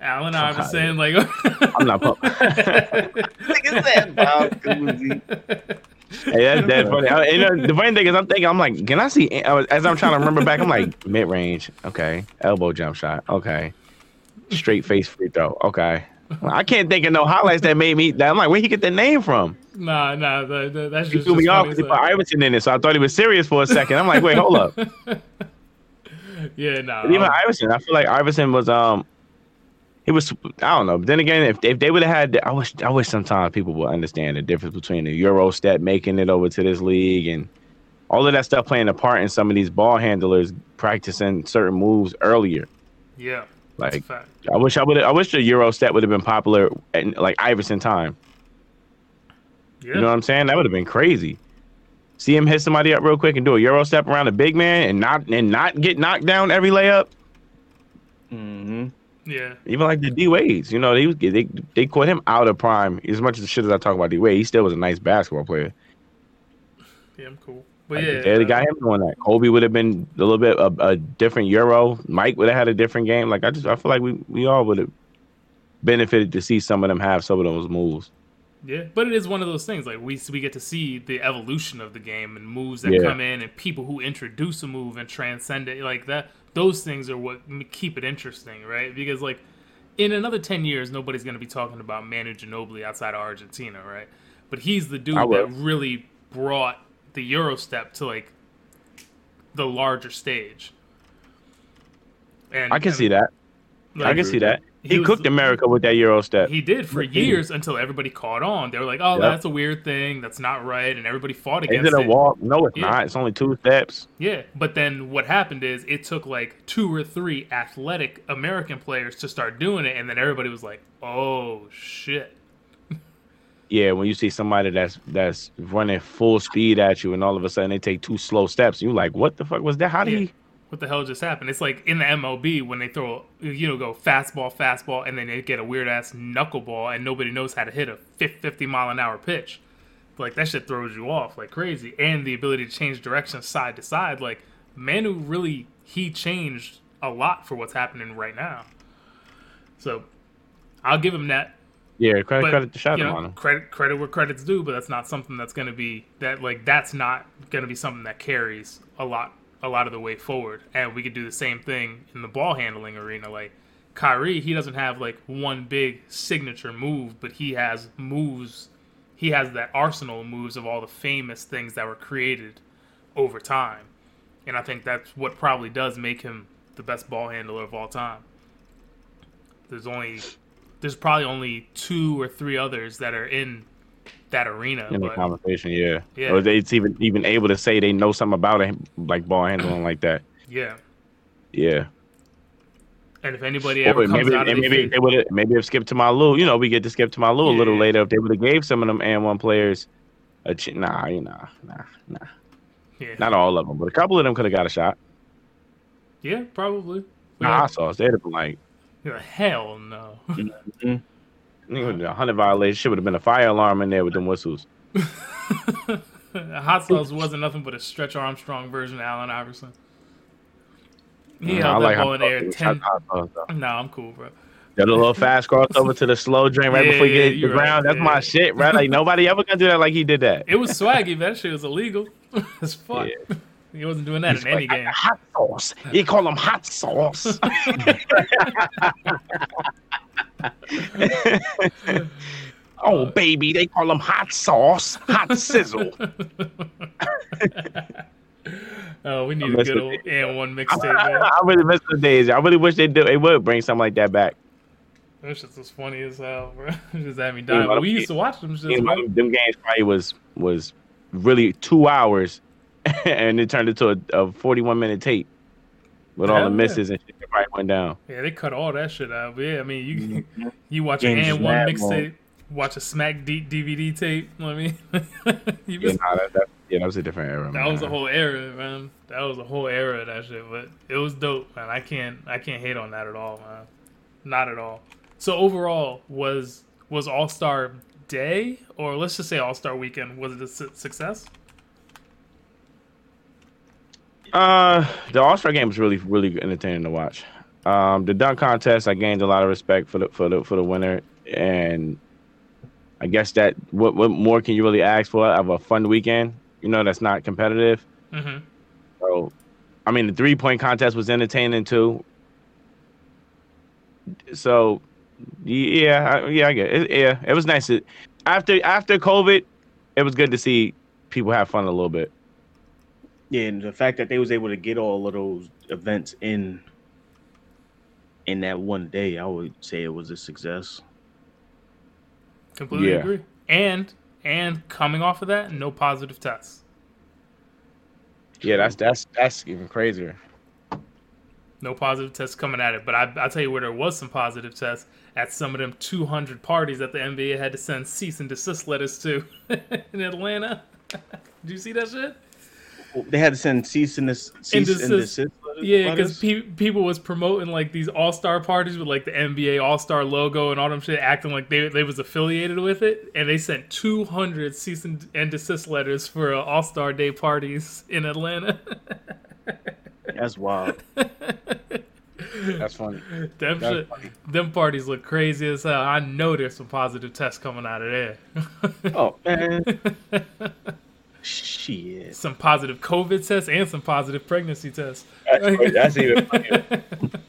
Allen Iverson, like I'm not. Pump. hey, that's, that's funny. I, you know, the funny thing is, I'm thinking, I'm like, can I see? As I'm trying to remember back, I'm like, mid range, okay, elbow jump shot, okay, straight face free throw, okay. I can't think of no highlights that made me. That I'm like, where he get the name from? Nah, nah, that, that, that's He just, threw me off because he put Iverson in it, so I thought he was serious for a second. I'm like, wait, hold up. yeah, nah. But even um, Iverson, I feel like Iverson was um, he was I don't know. But then again, if if they would have had, I wish I wish sometimes people would understand the difference between the Euro step making it over to this league and all of that stuff playing a part in some of these ball handlers practicing certain moves earlier. yeah, that's a Like fact. I wish I would I wish the Euro step would have been popular at like Iverson time. Yeah, You know what I'm saying? That would have been crazy. See him hit somebody up real quick and do a Euro step around a big man and not and not get knocked down every layup. Mm-hmm. Yeah, Even like the D Wades, you know, they was they they caught him out of prime. As much as the shit as I talk about D Wade, he still was a nice basketball player. yeah, I'm cool. But Like, yeah, they uh, got him doing that. Kobe would have been a little bit a, a different Euro. Mike would have had a different game. Like I just I feel like we we all would have benefited to see some of them have some of those moves. Yeah, but it is one of those things. Like we we get to see the evolution of the game and moves that Yeah. come in and people who introduce a move and transcend it like that. Those things are what keep it interesting, right? Because like in another ten years, nobody's going to be talking about Manu Ginobili outside of Argentina, right? But he's the dude that really brought the Eurostep to like the larger stage. And I can mean, see that. I can see that. He He, was- cooked America with that Euro step. he did for years until everybody caught on. They were like, "Oh, Yep. that's a weird thing. That's not right," and everybody fought Is against it a it. walk? No, it's Yeah. not. It's only two steps. Yeah, but then what happened is it took like two or three athletic American players to start doing it, and then everybody was like, "Oh shit!" Yeah, when you see somebody that's that's running full speed at you, and all of a sudden they take two slow steps, you're like, what the fuck was that? How did Yeah. he? What the hell just happened? It's like in the MLB when they throw, you know, go fastball, fastball, and then they get a weird ass knuckleball, and nobody knows how to hit a 50 mile an hour pitch. Like that shit throws you off like crazy, and the ability to change direction side to side. Like Manu really he changed a lot for what's happening right now. So I'll give him that. Yeah, credit But credit to shot you know, on him. credit credit where credit's due, but that's not something that's going to be that like that's not going to be something that carries a lot a lot of the way forward. And we could do the same thing in the ball handling arena. Like Kyrie, he doesn't have like one big signature move, but he has moves. He has that arsenal of moves of all the famous things that were created over time, and I think that's what probably does make him the best ball handler of all time. There's only there's probably only two or three others that are in that arena. in the but conversation. Yeah, Yeah. or they even even able to say they know something about it, like ball handling like that. yeah, Yeah, and if anybody ever comes maybe out of maybe they would maybe if Skip to my Lou, you know, we get to Skip to my Lou a little later. If they would have gave some of them and one players a ch- nah, you know, nah, nah, yeah, not all of them, but a couple of them could have got a shot. yeah, probably. Nah, hot sauce. They'd have been like. Hell no. Nigga, A hundred violations. Shit would have been a fire alarm in there with them whistles. Hot sauce wasn't nothing but a Stretch Armstrong version of Allen Iverson. He Mm, held I that like ball hot in air ten. Though. Nah, I'm cool, bro. That little fast crossover to the slow drain right Yeah, before you get you're the ground. right, That's my shit, right? Like nobody ever gonna do that like he did that. It was swaggy, that shit was illegal as fuck. Yeah. He wasn't doing that in any game. Hot sauce. He called them hot sauce. oh baby, they call them hot sauce, hot sizzle. Oh, we need I a miss good old and one I, mixtape. I really miss the days. I really wish they do. They would bring something like that back. That shit was funny as hell, bro. Just had me Yeah, dying. but But we used to watch them shit, You them games probably was was really two hours, and it turned into a, a forty-one minute tape with all Hell the yeah. misses and shit that probably went down. Yeah, they cut all that shit out. But yeah, I mean, you Mm-hmm. you watch an and one mixtape, watch a Smack D- DVD tape. You know what I mean, you Yeah, just- nah, that, that, yeah, that was a different era. that was a whole era, man. That was a whole era of that shit. But it was dope, man. I can't I can't hate on that at all, man. Not at all. So overall, was was All Star day, or let's just say All Star Weekend, was it a su- success? Uh, the All Star game was really really entertaining to watch. Um, the dunk contest, I gained a lot of respect for the for the for the winner, and I guess that what what more can you really ask for of a fun weekend? You know, that's not competitive. Mm-hmm. So, I mean, the three point contest was entertaining too. So, yeah, I, yeah, I get it. Yeah, it was nice. To, after after COVID, it was good to see people have fun a little bit. Yeah, and the fact that they was able to get all of those events in in that one day, I would say it was a success. Completely Yeah. agree. And and coming off of that, no positive tests. Yeah, that's that's that's even crazier. No positive tests coming at it. But I I tell you where there was some positive tests at some of them 200 parties that the NBA had to send cease and desist letters to in Atlanta. Did you see that shit? They had to send cease and des- cease and desist. desist. Yeah, because pe- people was promoting like these All Star parties with like the NBA All Star logo and all them shit, acting like they they was affiliated with it, and they sent 200 cease and, and desist letters for uh, All Star Day parties in Atlanta. that's wild. That's funny. them That's shit, funny. them parties look crazy as hell. I know there's some positive tests coming out of there. Oh man, shit. some positive COVID tests and some positive pregnancy tests. That's, that's even funnier. yeah,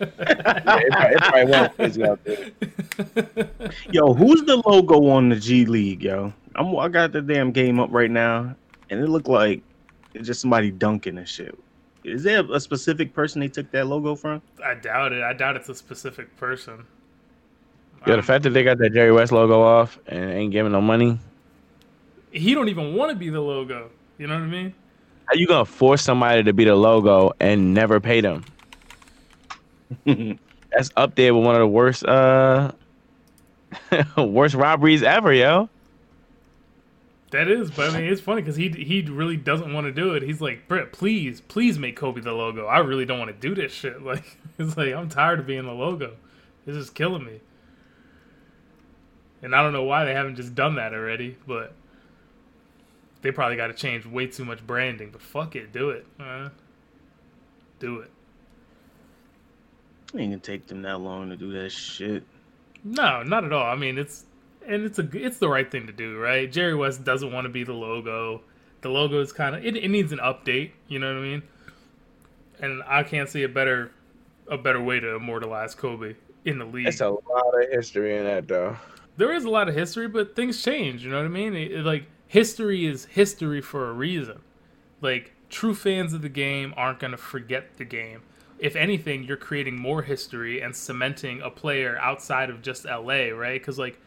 it, probably, it probably went crazy out there. Yo, who's the logo on the G League, yo? I'm I got the damn game up right now, and it looked like it's just somebody dunking and shit. Is there a specific person they took that logo from? I doubt it. I doubt it's a specific person. Yeah, the um, fact that they got that Jerry West logo off and ain't giving no money. He don't even want to be the logo. You know what I mean? How you gonna force somebody to be the logo and never pay them? That's up there with one of the worst uh worst robberies ever, yo. That is, but I mean, it's funny because he he really doesn't want to do it. He's like, Britt, please, please make Kobe the logo. I really don't want to do this shit. Like, it's like I'm tired of being the logo. This is killing me. And I don't know why they haven't just done that already, but they probably got to change way too much branding. But fuck it, do it. Uh, do it. It ain't gonna take them that long to do that shit. No, not at all. I mean, it's and it's a it's the right thing to do, right? Jerry West doesn't want to be the logo. The logo is kind of it, it needs an update. You know what I mean? And I can't see a better a better way to immortalize Kobe in the league. That's a lot of history in that though. there is a lot of history, but things change. You know what I mean? It- it, like history is history for a reason. Like true fans of the game aren't going to forget the game. If anything, you're creating more history and cementing a player outside of just LA, right? Because like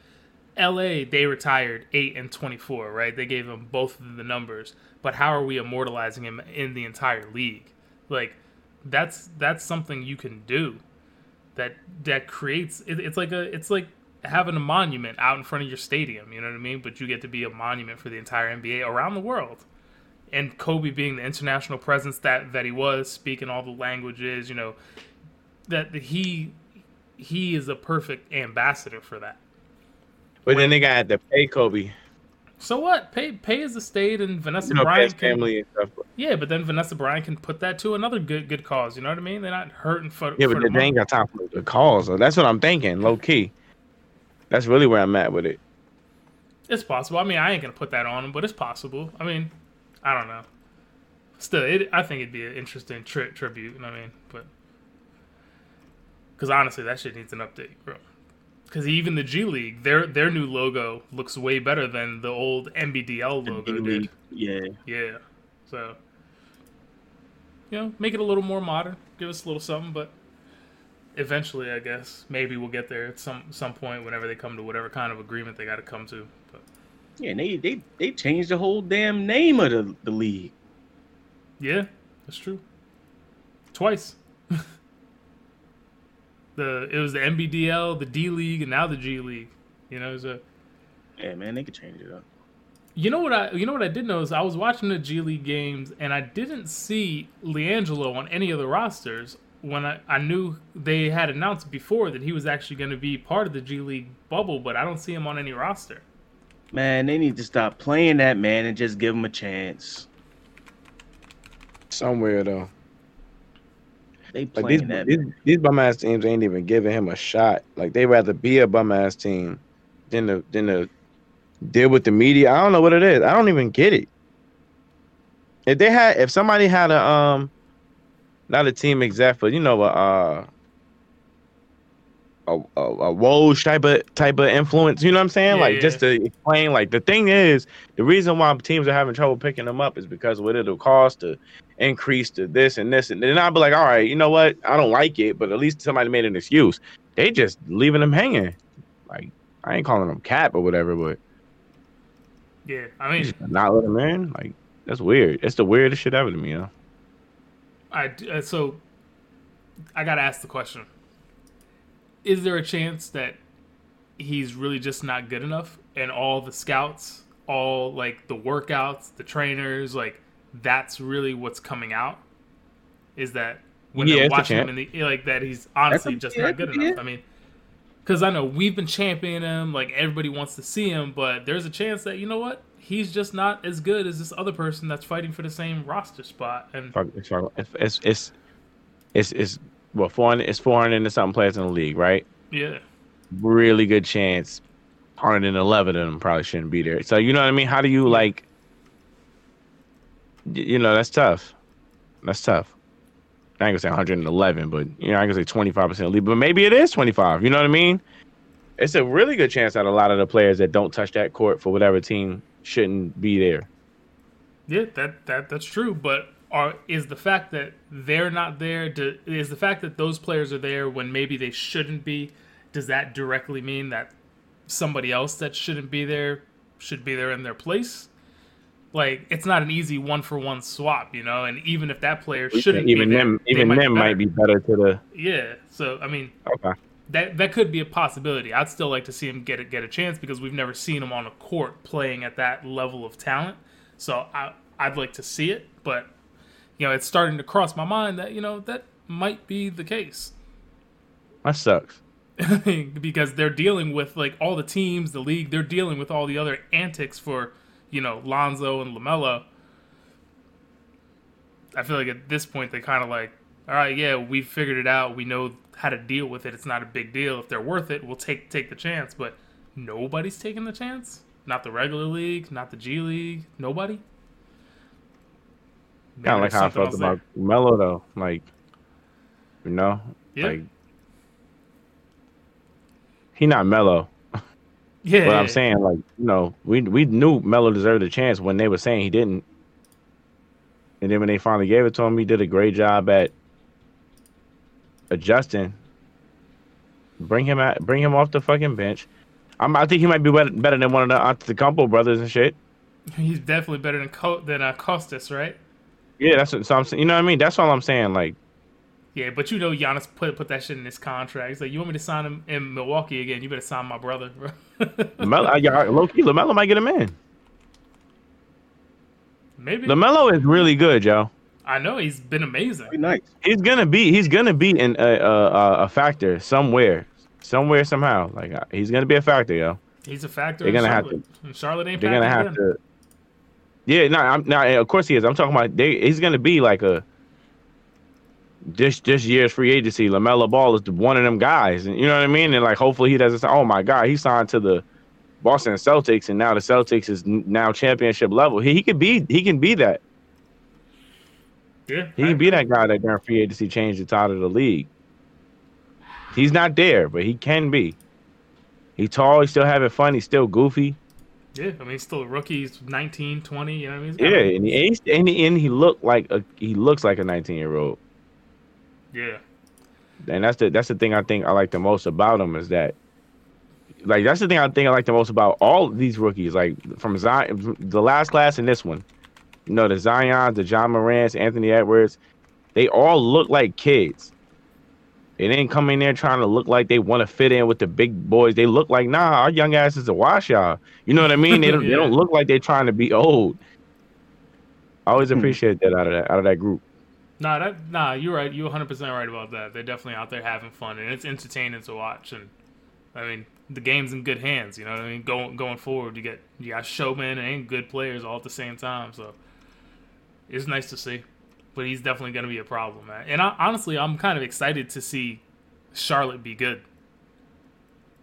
LA, they retired eight and twenty-four, right? They gave him both of the numbers, but how are we immortalizing him in the entire league? Like that's that's something you can do that that creates it, it's like a it's like having a monument out in front of your stadium you know what i mean but you get to be a monument for the entire nba around the world and kobe being the international presence that that he was speaking all the languages you know that he he is a perfect ambassador for that But then they got to pay Kobe. so what pay pay is the state and vanessa You know, bryant can, family and stuff. yeah but then vanessa bryant can put that to another good good cause you know what i mean they're not hurting for Yeah, for but the they ain't got time for the cause. So that's what I'm thinking, low key. That's really where I'm at with it. It's possible. I mean, I ain't gonna put that on him, but it's possible. I mean, I don't know. Still, it, I think it'd be an interesting tri- tribute. You know what I mean? But because honestly, that shit needs an update, bro. Because even the G League, their their new logo looks way better than the old NBDL logo did. Yeah, Yeah. So, you know, make it a little more modern. Give us a little something, but eventually, I guess maybe we'll get there at some some point whenever they come to whatever kind of agreement they got to come to. But yeah. And they they they changed the whole damn name of the, the league. yeah, that's true. Twice. the it was the NBDL, the D League, and now the G League. You know, so Yeah, man, they could change it up. You know what I you know what I did notice? I was watching the G League games and I didn't see LiAngelo on any of the rosters when I, I knew they had announced before that he was actually going to be part of the G League bubble, but I don't see him on any roster. Man, they need to stop playing that man and just give him a chance. Somewhere though. They Like playing these, that. these, these bum ass teams ain't even giving him a shot. Like they rather be a bum ass team than to than to deal with the media. I don't know what it is. I don't even get it. If they had, if somebody had a um, not a team exec, but you know a uh, a a, a Woj type of type of influence. You know what I'm saying? Yeah, like yeah. just to explain. Like the thing is, the reason why teams are having trouble picking them up is because what it'll cost to increase to this and this, and then I'll be like, all right, you know what? I don't like it, but at least somebody made an excuse. They just leaving them hanging. Like I ain't calling them cap or whatever, but Yeah, I mean, not let them in. Like that's weird. It's the weirdest shit ever to me, you know. I uh, so I gotta ask the question: Is there a chance that he's really just not good enough, and all the scouts, all like the workouts, the trainers, like that's really what's coming out? Is that when Yeah, they're watching him in the like that he's honestly just not good enough? I mean. Because I know we've been championing him, like everybody wants to see him, but there's a chance that you know what he's just not as good as this other person that's fighting for the same roster spot. And It's it's it's it's it's, well four hundred. It's four hundred and something players in the league, right? yeah, Really good chance. Hundred and eleven of them probably shouldn't be there. So you know what I mean? How do you like? You know that's tough. That's tough. I ain't gonna say 111, but you know I can say 25 percent lead, but maybe it is 25. You know what I mean? It's a really good chance that a lot of the players that don't touch that court for whatever team shouldn't be there. Yeah, that that that's true. But are is the fact that they're not there? Do, is the fact that those players are there when maybe they shouldn't be? Does that directly mean that somebody else that shouldn't be there should be there in their place? Like it's not an easy one for one swap, you know. And even if that player shouldn't, even be there, them, they even might be them might be better to the. Yeah. So I mean, Okay. That that could be a possibility. I'd still like to see him get a, get a chance because we've never seen him on a court playing at that level of talent. So I I'd like to see it, but you know, it's starting to cross my mind that you know that might be the case That sucks. because they're dealing with like all the teams, the league. They're dealing with all the other antics for you know Lonzo and LaMelo. I feel like at this point they kind of like, all right, yeah, we figured it out. We know how to deal with it. It's not a big deal. If they're worth it, we'll take take the chance. But nobody's taking the chance. Not the regular league, not the G League. Nobody. Kind of like how I felt about Melo, though. Like, you know, there. like he not Melo. yeah, yeah, But I'm saying, like, you know, we we knew Melo deserved a chance when they were saying he didn't, and then when they finally gave it to him, he did a great job at adjusting. Bring him out, bring him off the fucking bench. I'm, I think he might be better, than one of the Antetokounmpo brothers and shit. he's definitely better than Co- than uh, Kostas, right? Yeah, that's what so I'm saying. You know what I mean? That's all I'm saying. Like, Yeah, but you know Giannis put put that shit in his contract. He's like, you want me to sign him in Milwaukee again? You better sign my brother, bro. Melo, low key, LaMelo might get him in. Maybe. LaMelo is really good, yo. I know he's been amazing. Pretty nice. He's gonna be he's gonna be in a a, a- a factor somewhere, somewhere somehow. Like uh, he's gonna be a factor, yo. He's a factor. They're gonna have Charlotte. And Charlotte ain't They're gonna have again. to. Yeah, no, I'm now. Of course he is. I'm talking about they. He's gonna be like a. This this year's free agency, LaMelo Ball is one of them guys, and you know what I mean. And like, hopefully he doesn't say, "Oh my God, he signed to the Boston Celtics, and now the Celtics is now championship level." He, he could be he can be that. Yeah, He can be that guy that during free agency changed the tide of the league. He's not there, but he can be. He's tall. He's still having fun. He's still goofy. Yeah, I mean, he's still a rookie. He's 19, 20. You know what I mean? Yeah, and he and he, and he looked like a he looks like a 19 year old. yeah. And that's the that's the thing I think I like the most about him is that, like that's the thing I think I like the most about all these rookies. Like from Zion, from the last class and this one, you know, the Zion, the Ja Morant's, Anthony Edwards, they all look like kids. They didn't come in there trying to look like they want to fit in with the big boys. They look like, nah, our young ass is a wash y'all. You know what I mean? They don't, they don't look like they're trying to be old. I always Hmm. appreciate that out of that out of that group. Nah, that nah, you're right. You're 100 percent right about that. They're definitely out there having fun, and it's entertaining to watch. And I mean, the game's in good hands. You know what I mean? Going going forward, you get you got showmen and good players all at the same time. So it's nice to see. But he's definitely going to be a problem, man. And I, honestly, I'm kind of excited to see Charlotte be good.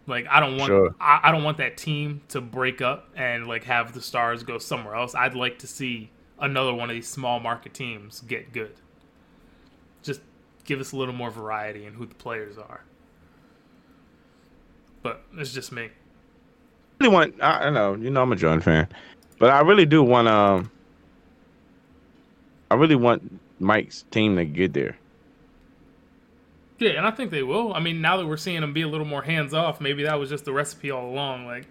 Like I don't want Sure. I, I don't want that team to break up and like have the stars go somewhere else. I'd like to see another one of these small market teams get good. Just give us a little more variety in who the players are. But it's just me. really want. I, I know you know I'm a Jordan fan, but I really do want. Um, I really want Mike's team to get there. Yeah, and I think they will. I mean, now that we're seeing them be a little more hands off, maybe that was just the recipe all along. Like,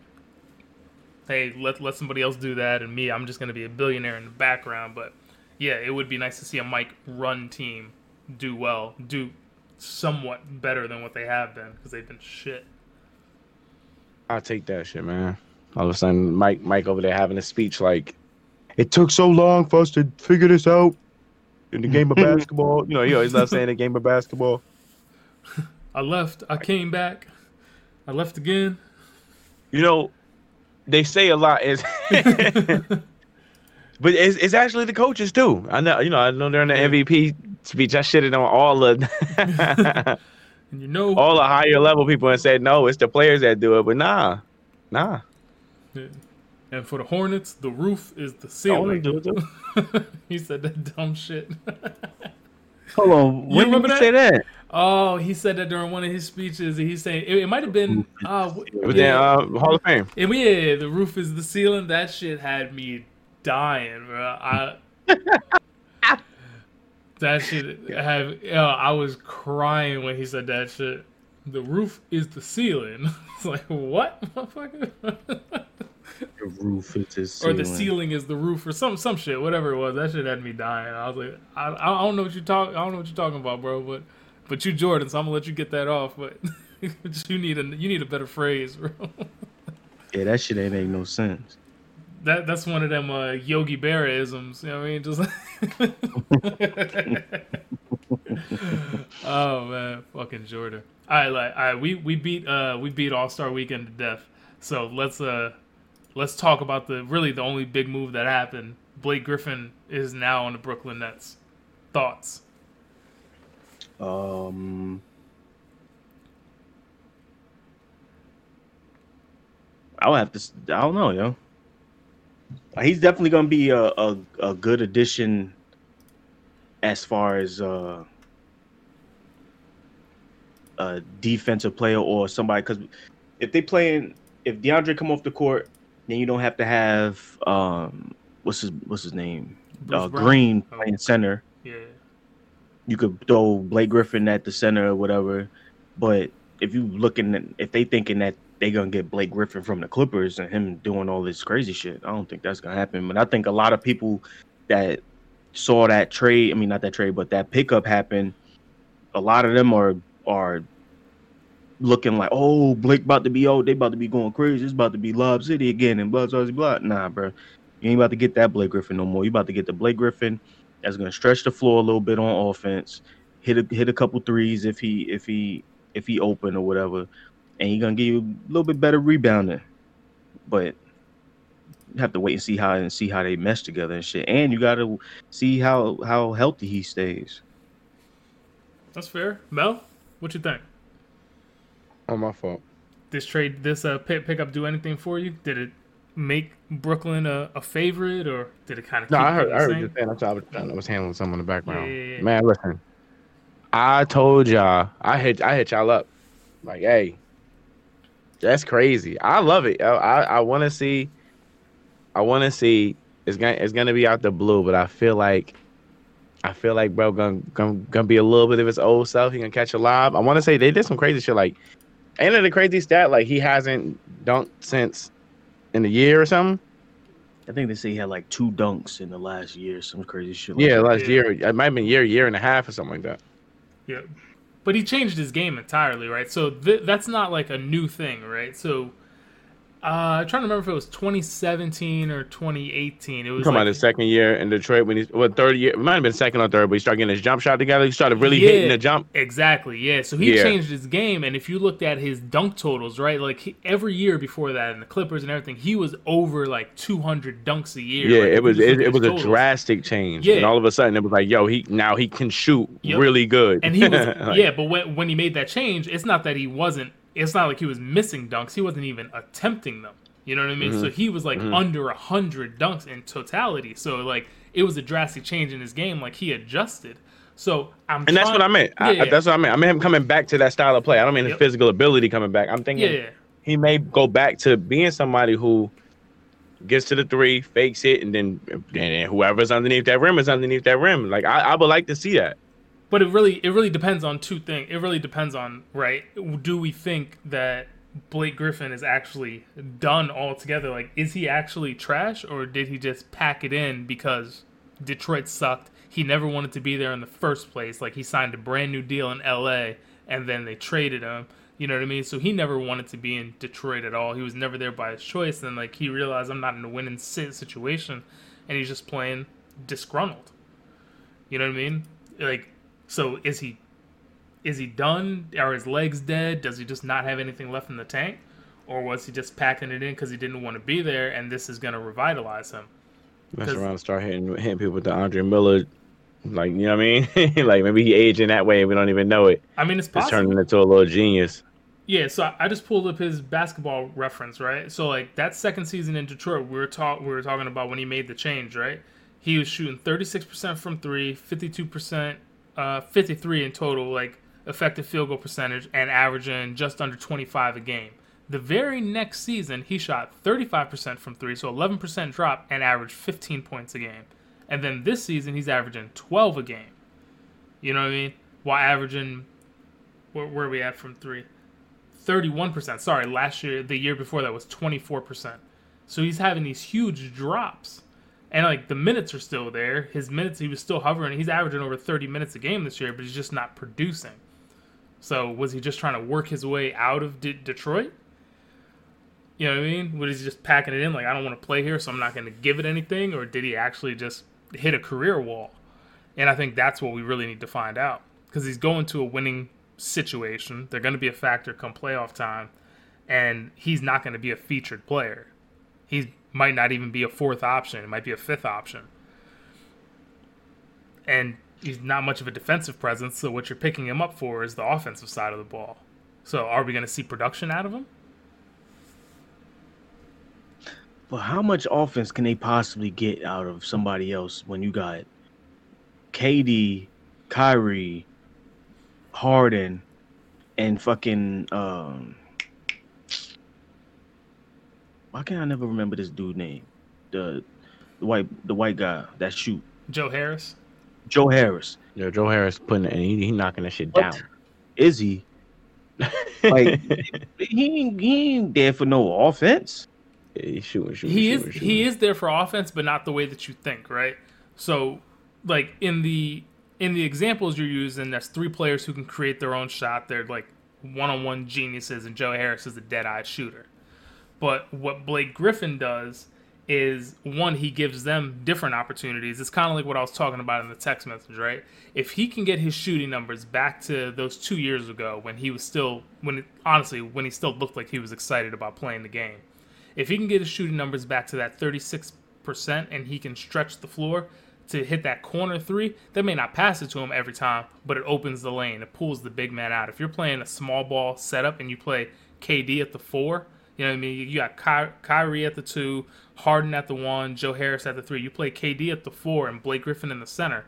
hey, let let somebody else do that, and me, I'm just gonna be a billionaire in the background. But yeah, it would be nice to see a Mike run team do well, do somewhat better than what they have been because they've been shit. I'll take that shit, man. All of a sudden, Mike, Mike over there having a speech like, "It took so long for us to figure this out in the game of basketball." You know, he always loves saying the game of basketball. I left, I came back, I left again. You know, they say a lot is, but it's, it's actually the coaches too. I know, you know, I know during the MVP speech, I shitted on all the And you know, all the higher level people and said no, it's the players that do it. But nah, nah, and for the Hornets, the roof is the ceiling. do it too. he said that dumb shit. Hold on. When remember did that? you say that? Oh, he said that during one of his speeches. and He's saying it, it might have been. Uh, w- yeah, in uh, Hall of Fame. and we, yeah, the roof is the ceiling. That shit had me dying, bro. I. that shit have. Yeah, I was crying when he said that shit. The roof is the ceiling. It's like what, motherfucker? The roof is the or the ceiling is the roof, or some some shit, whatever it was. That shit had me dying. I was like, I, I don't know what you talk. I don't know what you're talking about, bro. But but you Jordan, so I'm gonna let you get that off. But you need a you need a better phrase, bro. Yeah, that shit ain't make no sense. That that's one of them uh, Yogi Berra isms. You know what I mean? Just oh man, fucking Jordan. All right, like, all right, we we beat uh we beat All Star Weekend to death. So let's uh let's talk about the really the only big move that happened. Blake Griffin is now on the Brooklyn Nets. Thoughts? Um, I'll have to. I don't know, yo. Uh, He's definitely gonna be a a, a good addition as far as uh, a defensive player or somebody. Because if they playing, if DeAndre come off the court, then you don't have to have um, what's his what's his name, uh? Green Oh. playing center Yeah. you could throw Blake Griffin at the center or whatever. But if you looking at if they thinking that they gonna get Blake Griffin from the Clippers and him doing all this crazy shit, I don't think that's gonna happen. But I think a lot of people that saw that trade, I mean not that trade, but that pickup happen, a lot of them are are looking like, oh, Blake about to be old, they about to be going crazy. It's about to be Lob City again and blah blah blah. Nah, bro. You ain't about to get that Blake Griffin no more. You about to get the Blake Griffin that's going to stretch the floor a little bit on offense, hit a, hit a couple threes if he if he if he open or whatever, and he's gonna give you a little bit better rebounding. But you have to wait and see how and see how they mesh together and shit. And you got to see how how healthy he stays. That's fair. Mel, what you think? Oh, my fault. This trade, this uh, pick, pickup, do anything for you? Did it make Brooklyn a, a favorite, or did it kind of? No, I heard. I heard you saying. I'm sorry, I was, I was handling something in the background. Yeah, yeah, yeah. Man, listen. I told y'all. I hit. I hit y'all up. Like, hey, that's crazy. I love it. I I, I want to see. I want to see. It's gonna it's gonna be out the blue, but I feel like. I feel like bro gonna gonna, gonna be a little bit of his old self. He gonna catch a lob. I want to say they did some crazy shit. Like, ain't it a crazy stat? Like he hasn't dunked since in a year or something. I think they say he had like two dunks in the last year, some crazy shit. Like Yeah, that. last Yeah. year. It might have been a year, year and a half or something like that. Yeah, but he changed his game entirely, right? So th- that's not like a new thing, right? So Uh, I'm trying to remember if it was 2017 or 2018. It was Come like, on, his second year in Detroit when he's what third year? It might have been second or third, but he started getting his jump shot together. He started really Yeah. hitting the jump. Exactly, yeah. So he Yeah. changed his game, and if you looked at his dunk totals, right, like he, every year before that, in the Clippers and everything, he was over like 200 dunks a year. Yeah, Like, it was it, it was his a drastic change, Yeah. and all of a sudden it was like, yo, he now he can shoot Yep. really good. And he was, Like, yeah, but when when he made that change, it's not that he wasn't. It's not like he was missing dunks. He wasn't even attempting them. You know what I mean? Mm-hmm. So he was like under a hundred dunks in totality. So like it was a drastic change in his game. Like he adjusted. So I'm And that's what I meant. I, Yeah, yeah. That's what I meant. I meant him coming back to that style of play. I don't mean his Yep. physical ability coming back. I'm thinking yeah, yeah. he may go back to being somebody who gets to the three, fakes it, and then and then whoever's underneath that rim is underneath that rim. Like I, I would like to see that. But it really it really depends on two things. It really depends on right. Do we think that Blake Griffin is actually done altogether? Like, is he actually trash, or did he just pack it in because Detroit sucked? He never wanted to be there in the first place. Like he signed a brand new deal in L.A. and then they traded him. You know what I mean? So he never wanted to be in Detroit at all. He was never there by his choice. And like he realized I'm not in a winning si- situation, and he's just playing disgruntled. You know what I mean? Like, so is he is he done? Are his legs dead? Does he just not have anything left in the tank? Or was he just packing it in because he didn't want to be there and this is going to revitalize him? Mess around and start hitting hitting people with the Andre Miller. Like you know what I mean? like maybe he aged in that way and we don't even know it. I mean, it's possible. turning into a little genius. Yeah, so I- just pulled up his basketball reference, right? So like that second season in Detroit, we were talk we were talking about when he made the change, right? He was shooting 36% from 3, 52% uh 53 in total like effective field goal percentage and averaging just under 25 a game. The very next season, he shot 35% from 3, so 11% drop and averaged 15 points a game. And then this season he's averaging 12 a game. You know what I mean? While averaging where, where are we at from 3? 31%. Sorry, last year, the year before that was 24%. So he's having these huge drops. And like the minutes are still there. His minutes, he was still hovering. He's averaging over 30 minutes a game this year, but he's just not producing. So was he just trying to work his way out of De- Detroit? You know what I mean? Was he just packing it in like I don't want to play here, so I'm not going to give it anything, or did he actually just hit a career wall? And I think that's what we really need to find out because he's going to a winning situation. They're going to be a factor come playoff time, and he's not going to be a featured player. He might not even be a fourth option. It might be a fifth option. And he's not much of a defensive presence, so what you're picking him up for is the offensive side of the ball. So are we going to see production out of him? But how much offense can they possibly get out of somebody else when you got KD, Kyrie, Harden, and fucking um why can't I never remember this dude name? The the white the white guy that shoot. Joe Harris? Joe Harris. Yo, Joe Harris putting it, and he, he knocking that shit What? down. Is he? Like he ain't, he ain't there for no offense. Yeah, he's shooting, shooting, he shooting, is shooting. he is there for offense, but not the way that you think, right? So, like in the in the examples you're using, that's three players who can create their own shot. They're like one-on-one geniuses, and Joe Harris is a dead-eye shooter. But what Blake Griffin does is one, he gives them different opportunities. It's kind of like what I was talking about in the text message, right? If he can get his shooting numbers back to those two years ago when he was still, when it, honestly, when he still looked like he was excited about playing the game, if he can get his shooting numbers back to that 36% and he can stretch the floor to hit that corner three, they may not pass it to him every time, but it opens the lane. It pulls the big man out. If you're playing a small ball setup and you play KD at the four, you know what I mean? You got Ky- Kyrie at the two, Harden at the one, Joe Harris at the three. You play KD at the four and Blake Griffin in the center.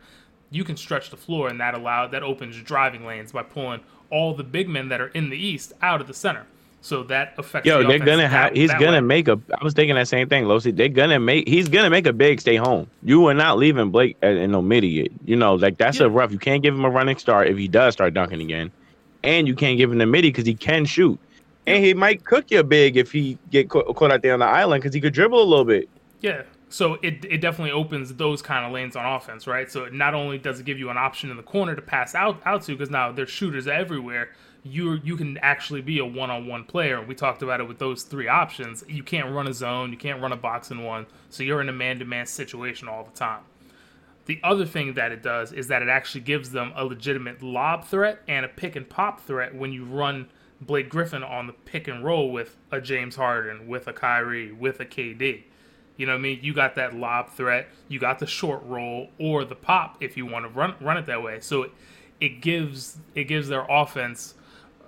You can stretch the floor, and that allow that opens driving lanes by pulling all the big men that are in the East out of the center. So that affects. Yo, the they're gonna have. He's that gonna way. make a. I was thinking that same thing, Losi. They're gonna make. He's gonna make a big stay home. You are not leaving Blake in no midi. You know, like that's Yeah. a rough. You can't give him a running start if he does start dunking again, and you can't give him the midi because he can shoot, and he might cook you big if he get caught, out there on the island because he could dribble a little bit. Yeah. So it it definitely opens those kind of lanes on offense, right? So not only does it give you an option in the corner to pass out out to, because now there's shooters everywhere. you you can actually be a one-on-one player. We talked about it with those three options. You can't run a zone, you can't run a box and one, so you're in a man-to-man situation all the time. The other thing that it does is that it actually gives them a legitimate lob threat and a pick and pop threat when you run Blake Griffin on the pick and roll with a James Harden, with a Kyrie, with a KD. You know what I mean? You got that lob threat, you got the short roll or the pop if you want to run run it that way. So it, it gives it gives their offense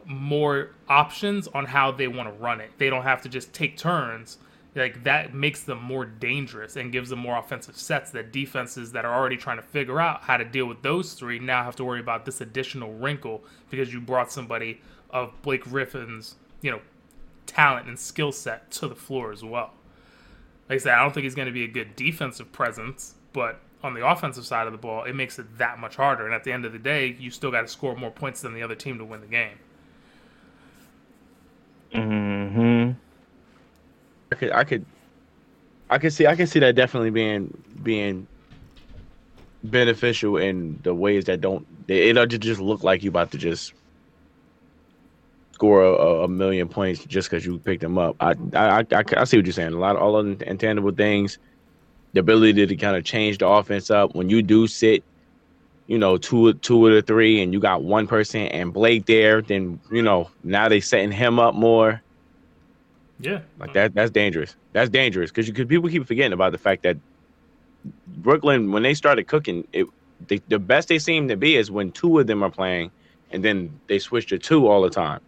more options on how they want to run it. They don't have to just take turns. Like that makes them more dangerous and gives them more offensive sets that defenses that are already trying to figure out how to deal with those three now have to worry about this additional wrinkle because you brought somebody of Blake Griffin's, you know, talent and skill set to the floor as well. Like I said, I don't think he's going to be a good defensive presence, but on the offensive side of the ball, it makes it that much harder. And at the end of the day, you still got to score more points than the other team to win the game. Hmm. I could. I could. I could see. I can see that definitely being being beneficial in the ways that don't. It'll just look like you about to just score a, a million points just because you picked them up. I, I, I I see what you're saying. A lot of all of the intangible things, the ability to kind of change the offense up when you do sit you know, two two of the three, and you got one person and Blake there, then you know now they setting him up more. Yeah, like that. That's dangerous. That's dangerous because you could people keep forgetting about the fact that Brooklyn, when they started cooking, it they, the best they seem to be is when two of them are playing, and then they switch to two all the time.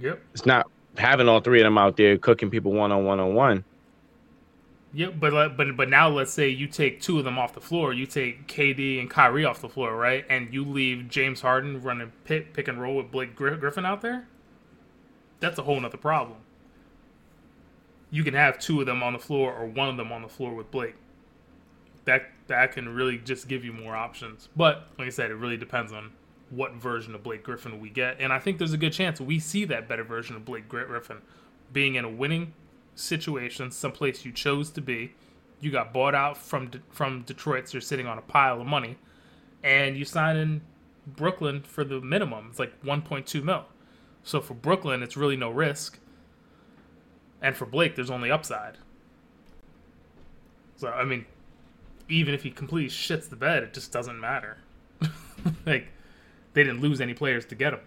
Yep, it's not having all three of them out there cooking people one on one on one. Yeah, but but but now let's say you take two of them off the floor. You take KD and Kyrie off the floor, right? And you leave James Harden running pick, pick and roll with Blake Griffin out there. That's a whole nother problem. You can have two of them on the floor or one of them on the floor with Blake. That that can really just give you more options. But like I said, it really depends on what version of Blake Griffin we get. And I think there's a good chance we see that better version of Blake Griffin being in a winning situation, someplace you chose to be. You got bought out from De- from Detroit, so you're sitting on a pile of money, and you sign in Brooklyn for the minimum. It's like 1.2 mil. So for Brooklyn, it's really no risk, and for Blake, there's only upside. So I mean, even if he completely shits the bed, it just doesn't matter. like they didn't lose any players to get him.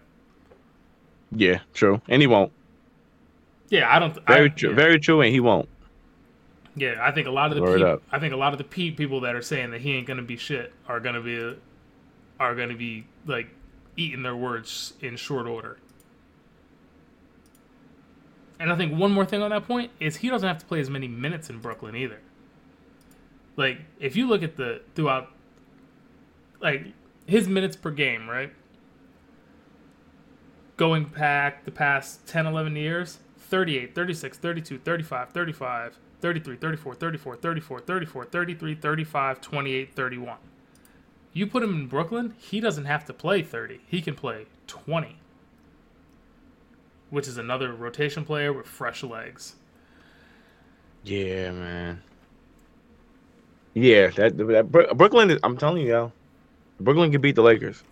Yeah, true, and he won't. Yeah, I don't. Very I, true. Yeah. Very true, and he won't. Yeah, I think a lot of the Word peop- up. I think a lot of the pe- people that are saying that he ain't gonna be shit are gonna be are gonna be like eating their words in short order. And I think one more thing on that point is he doesn't have to play as many minutes in Brooklyn either. Like if you look at the throughout like his minutes per game, right? Going back the past 10 11 years, 38, 36, 32, 35, 35, 33, 34, 34, 34, 34, 33, 35, 28, 31. You put him in Brooklyn, he doesn't have to play 30. He can play 20. Which is another rotation player with fresh legs. Yeah, man. Yeah, that, that Brooklyn. I'm telling y'all, Brooklyn could beat the Lakers.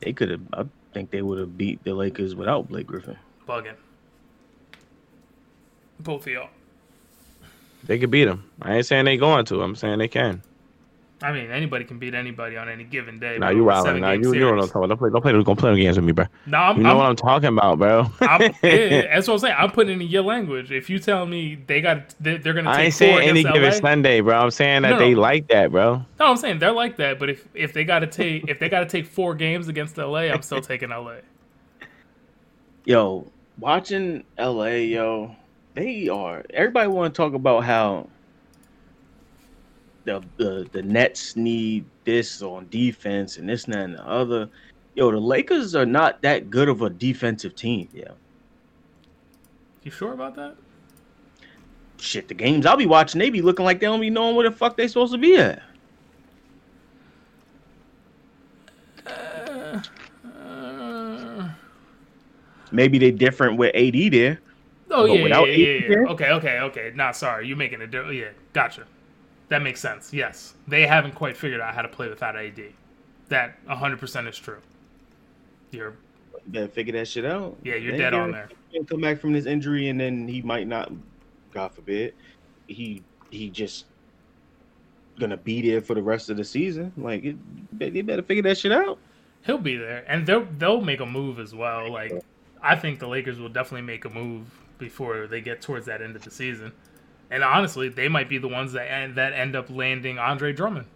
They could have. I think they would have beat the Lakers without Blake Griffin. Bugging. Both of y'all. They could beat them. I ain't saying they going to. I'm saying they can. I mean, anybody can beat anybody on any given day. Nah, bro. you wilding. Seven Nah, you, you don't know what I'm series. talking about. Don't play, don't play, don't play no games with me, bro. No, I'm, You know I'm, what I'm talking about, bro. I'm, yeah, yeah, that's what I'm saying. I'm putting it in your language. If you tell me they got, they, they're gonna take I ain't saying any against given Sunday, bro. I'm saying that No, they no. like that, bro. No, I'm saying they're like that. But if if they got to take if they got to take four games against LA, I'm still taking LA. Yo, watching LA, yo, they are. Everybody want to talk about how the the the Nets need this on defense and this and that and the other. Yo, the Lakers are not that good of a defensive team. Yeah, You sure about that? shit. The games I'll be watching, they be looking like they don't be knowing where the fuck they supposed to be at. Uh, Maybe they different with AD there. oh yeah, yeah, yeah, there? Okay, okay, okay. Nah, sorry, you're making a di- yeah. Gotcha. That makes sense. Yes, they haven't quite figured out how to play without AD. That 100 percent is true. You're You better figure that shit out. yeah, you're dead on there. he Come back from this injury and then he might not. God forbid, he he just gonna be there for the rest of the season. Like it, they better figure that shit out. He'll be there, and they'll they'll make a move as well. Like I think the Lakers will definitely make a move before they get towards that end of the season. And honestly, they might be the ones that end, that end up landing Andre Drummond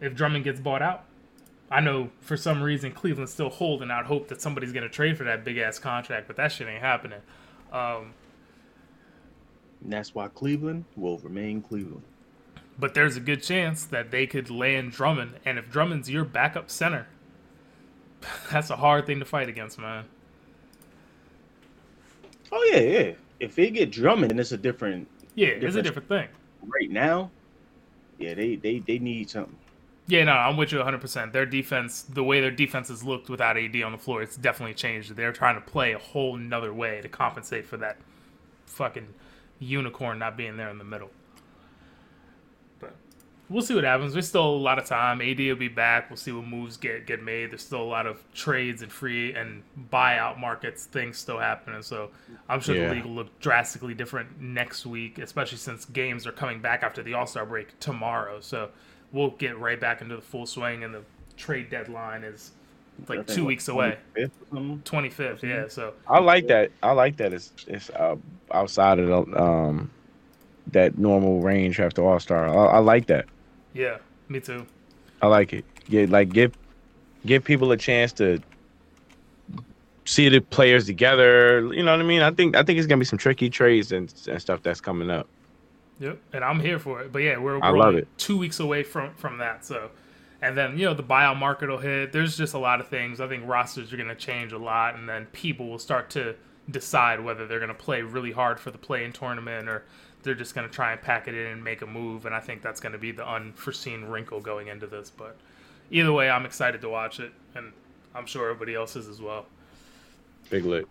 if Drummond gets bought out. I know for some reason Cleveland's still holding out hope that somebody's going to trade for that big ass contract, but that shit ain't happening. Um, that's why Cleveland will remain Cleveland. but there's a good chance that they could land Drummond, and if Drummond's your backup center, that's a hard thing to fight against, man. Oh yeah, yeah. If they get Drummond, then it's a different. Yeah, it's a Different- different thing. Right now, yeah, they they they need something. Yeah, no, I'm with you 100%. Their defense, the way their defense has looked without AD on the floor, it's definitely changed. They're trying to play a whole nother way to compensate for that fucking unicorn not being there in the middle. But we'll see what happens. There's still a lot of time. AD will be back. We'll see what moves get get made. There's still a lot of trades and free and buyout markets things still happening. So I'm sure Yeah. the league will look drastically different next week, especially since games are coming back after the All Star break tomorrow. So we'll get right back into the full swing, and the trade deadline is like two what, weeks away. 25th or something? 25th, yeah. So I like that. I like that. It's it's uh, outside of the um that normal range after All Star. I, I like that. yeah, me too. I like it. Get like give give people a chance to see the players together. You know what I mean? I think I think it's gonna be some tricky trades and, and stuff that's coming up. Yep, and I'm here for it. But yeah, we're, we're I love it. two weeks away from from that. So, and then you know the buyout market will hit. There's just a lot of things. I think rosters are going to change a lot, and then people will start to decide whether they're going to play really hard for the play-in tournament or they're just going to try and pack it in and make a move. And I think that's going to be the unforeseen wrinkle going into this. But either way, I'm excited to watch it, and I'm sure everybody else is as well. Big lit.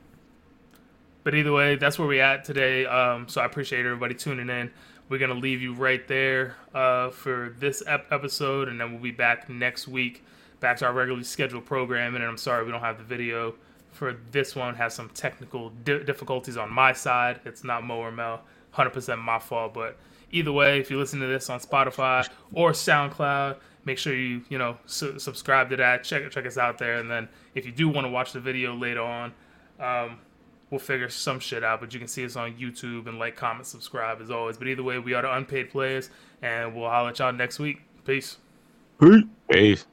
But either way, that's where we at today. Um, so I appreciate everybody tuning in. We're gonna leave you right there uh, for this ep- episode, and then we'll be back next week, back to our regularly scheduled programming. And I'm sorry we don't have the video for this one. Has some technical di- difficulties on my side. It's not Mo or Mel, 100% my fault. But either way, if you listen to this on Spotify or SoundCloud, make sure you you know su- subscribe to that. Check check us out there, and then if you do want to watch the video later on. Um, we'll figure some shit out. But you can see us on YouTube and like, comment, subscribe as always. But either way, we are the unpaid players, and we'll holler at y'all next week. Peace. Peace.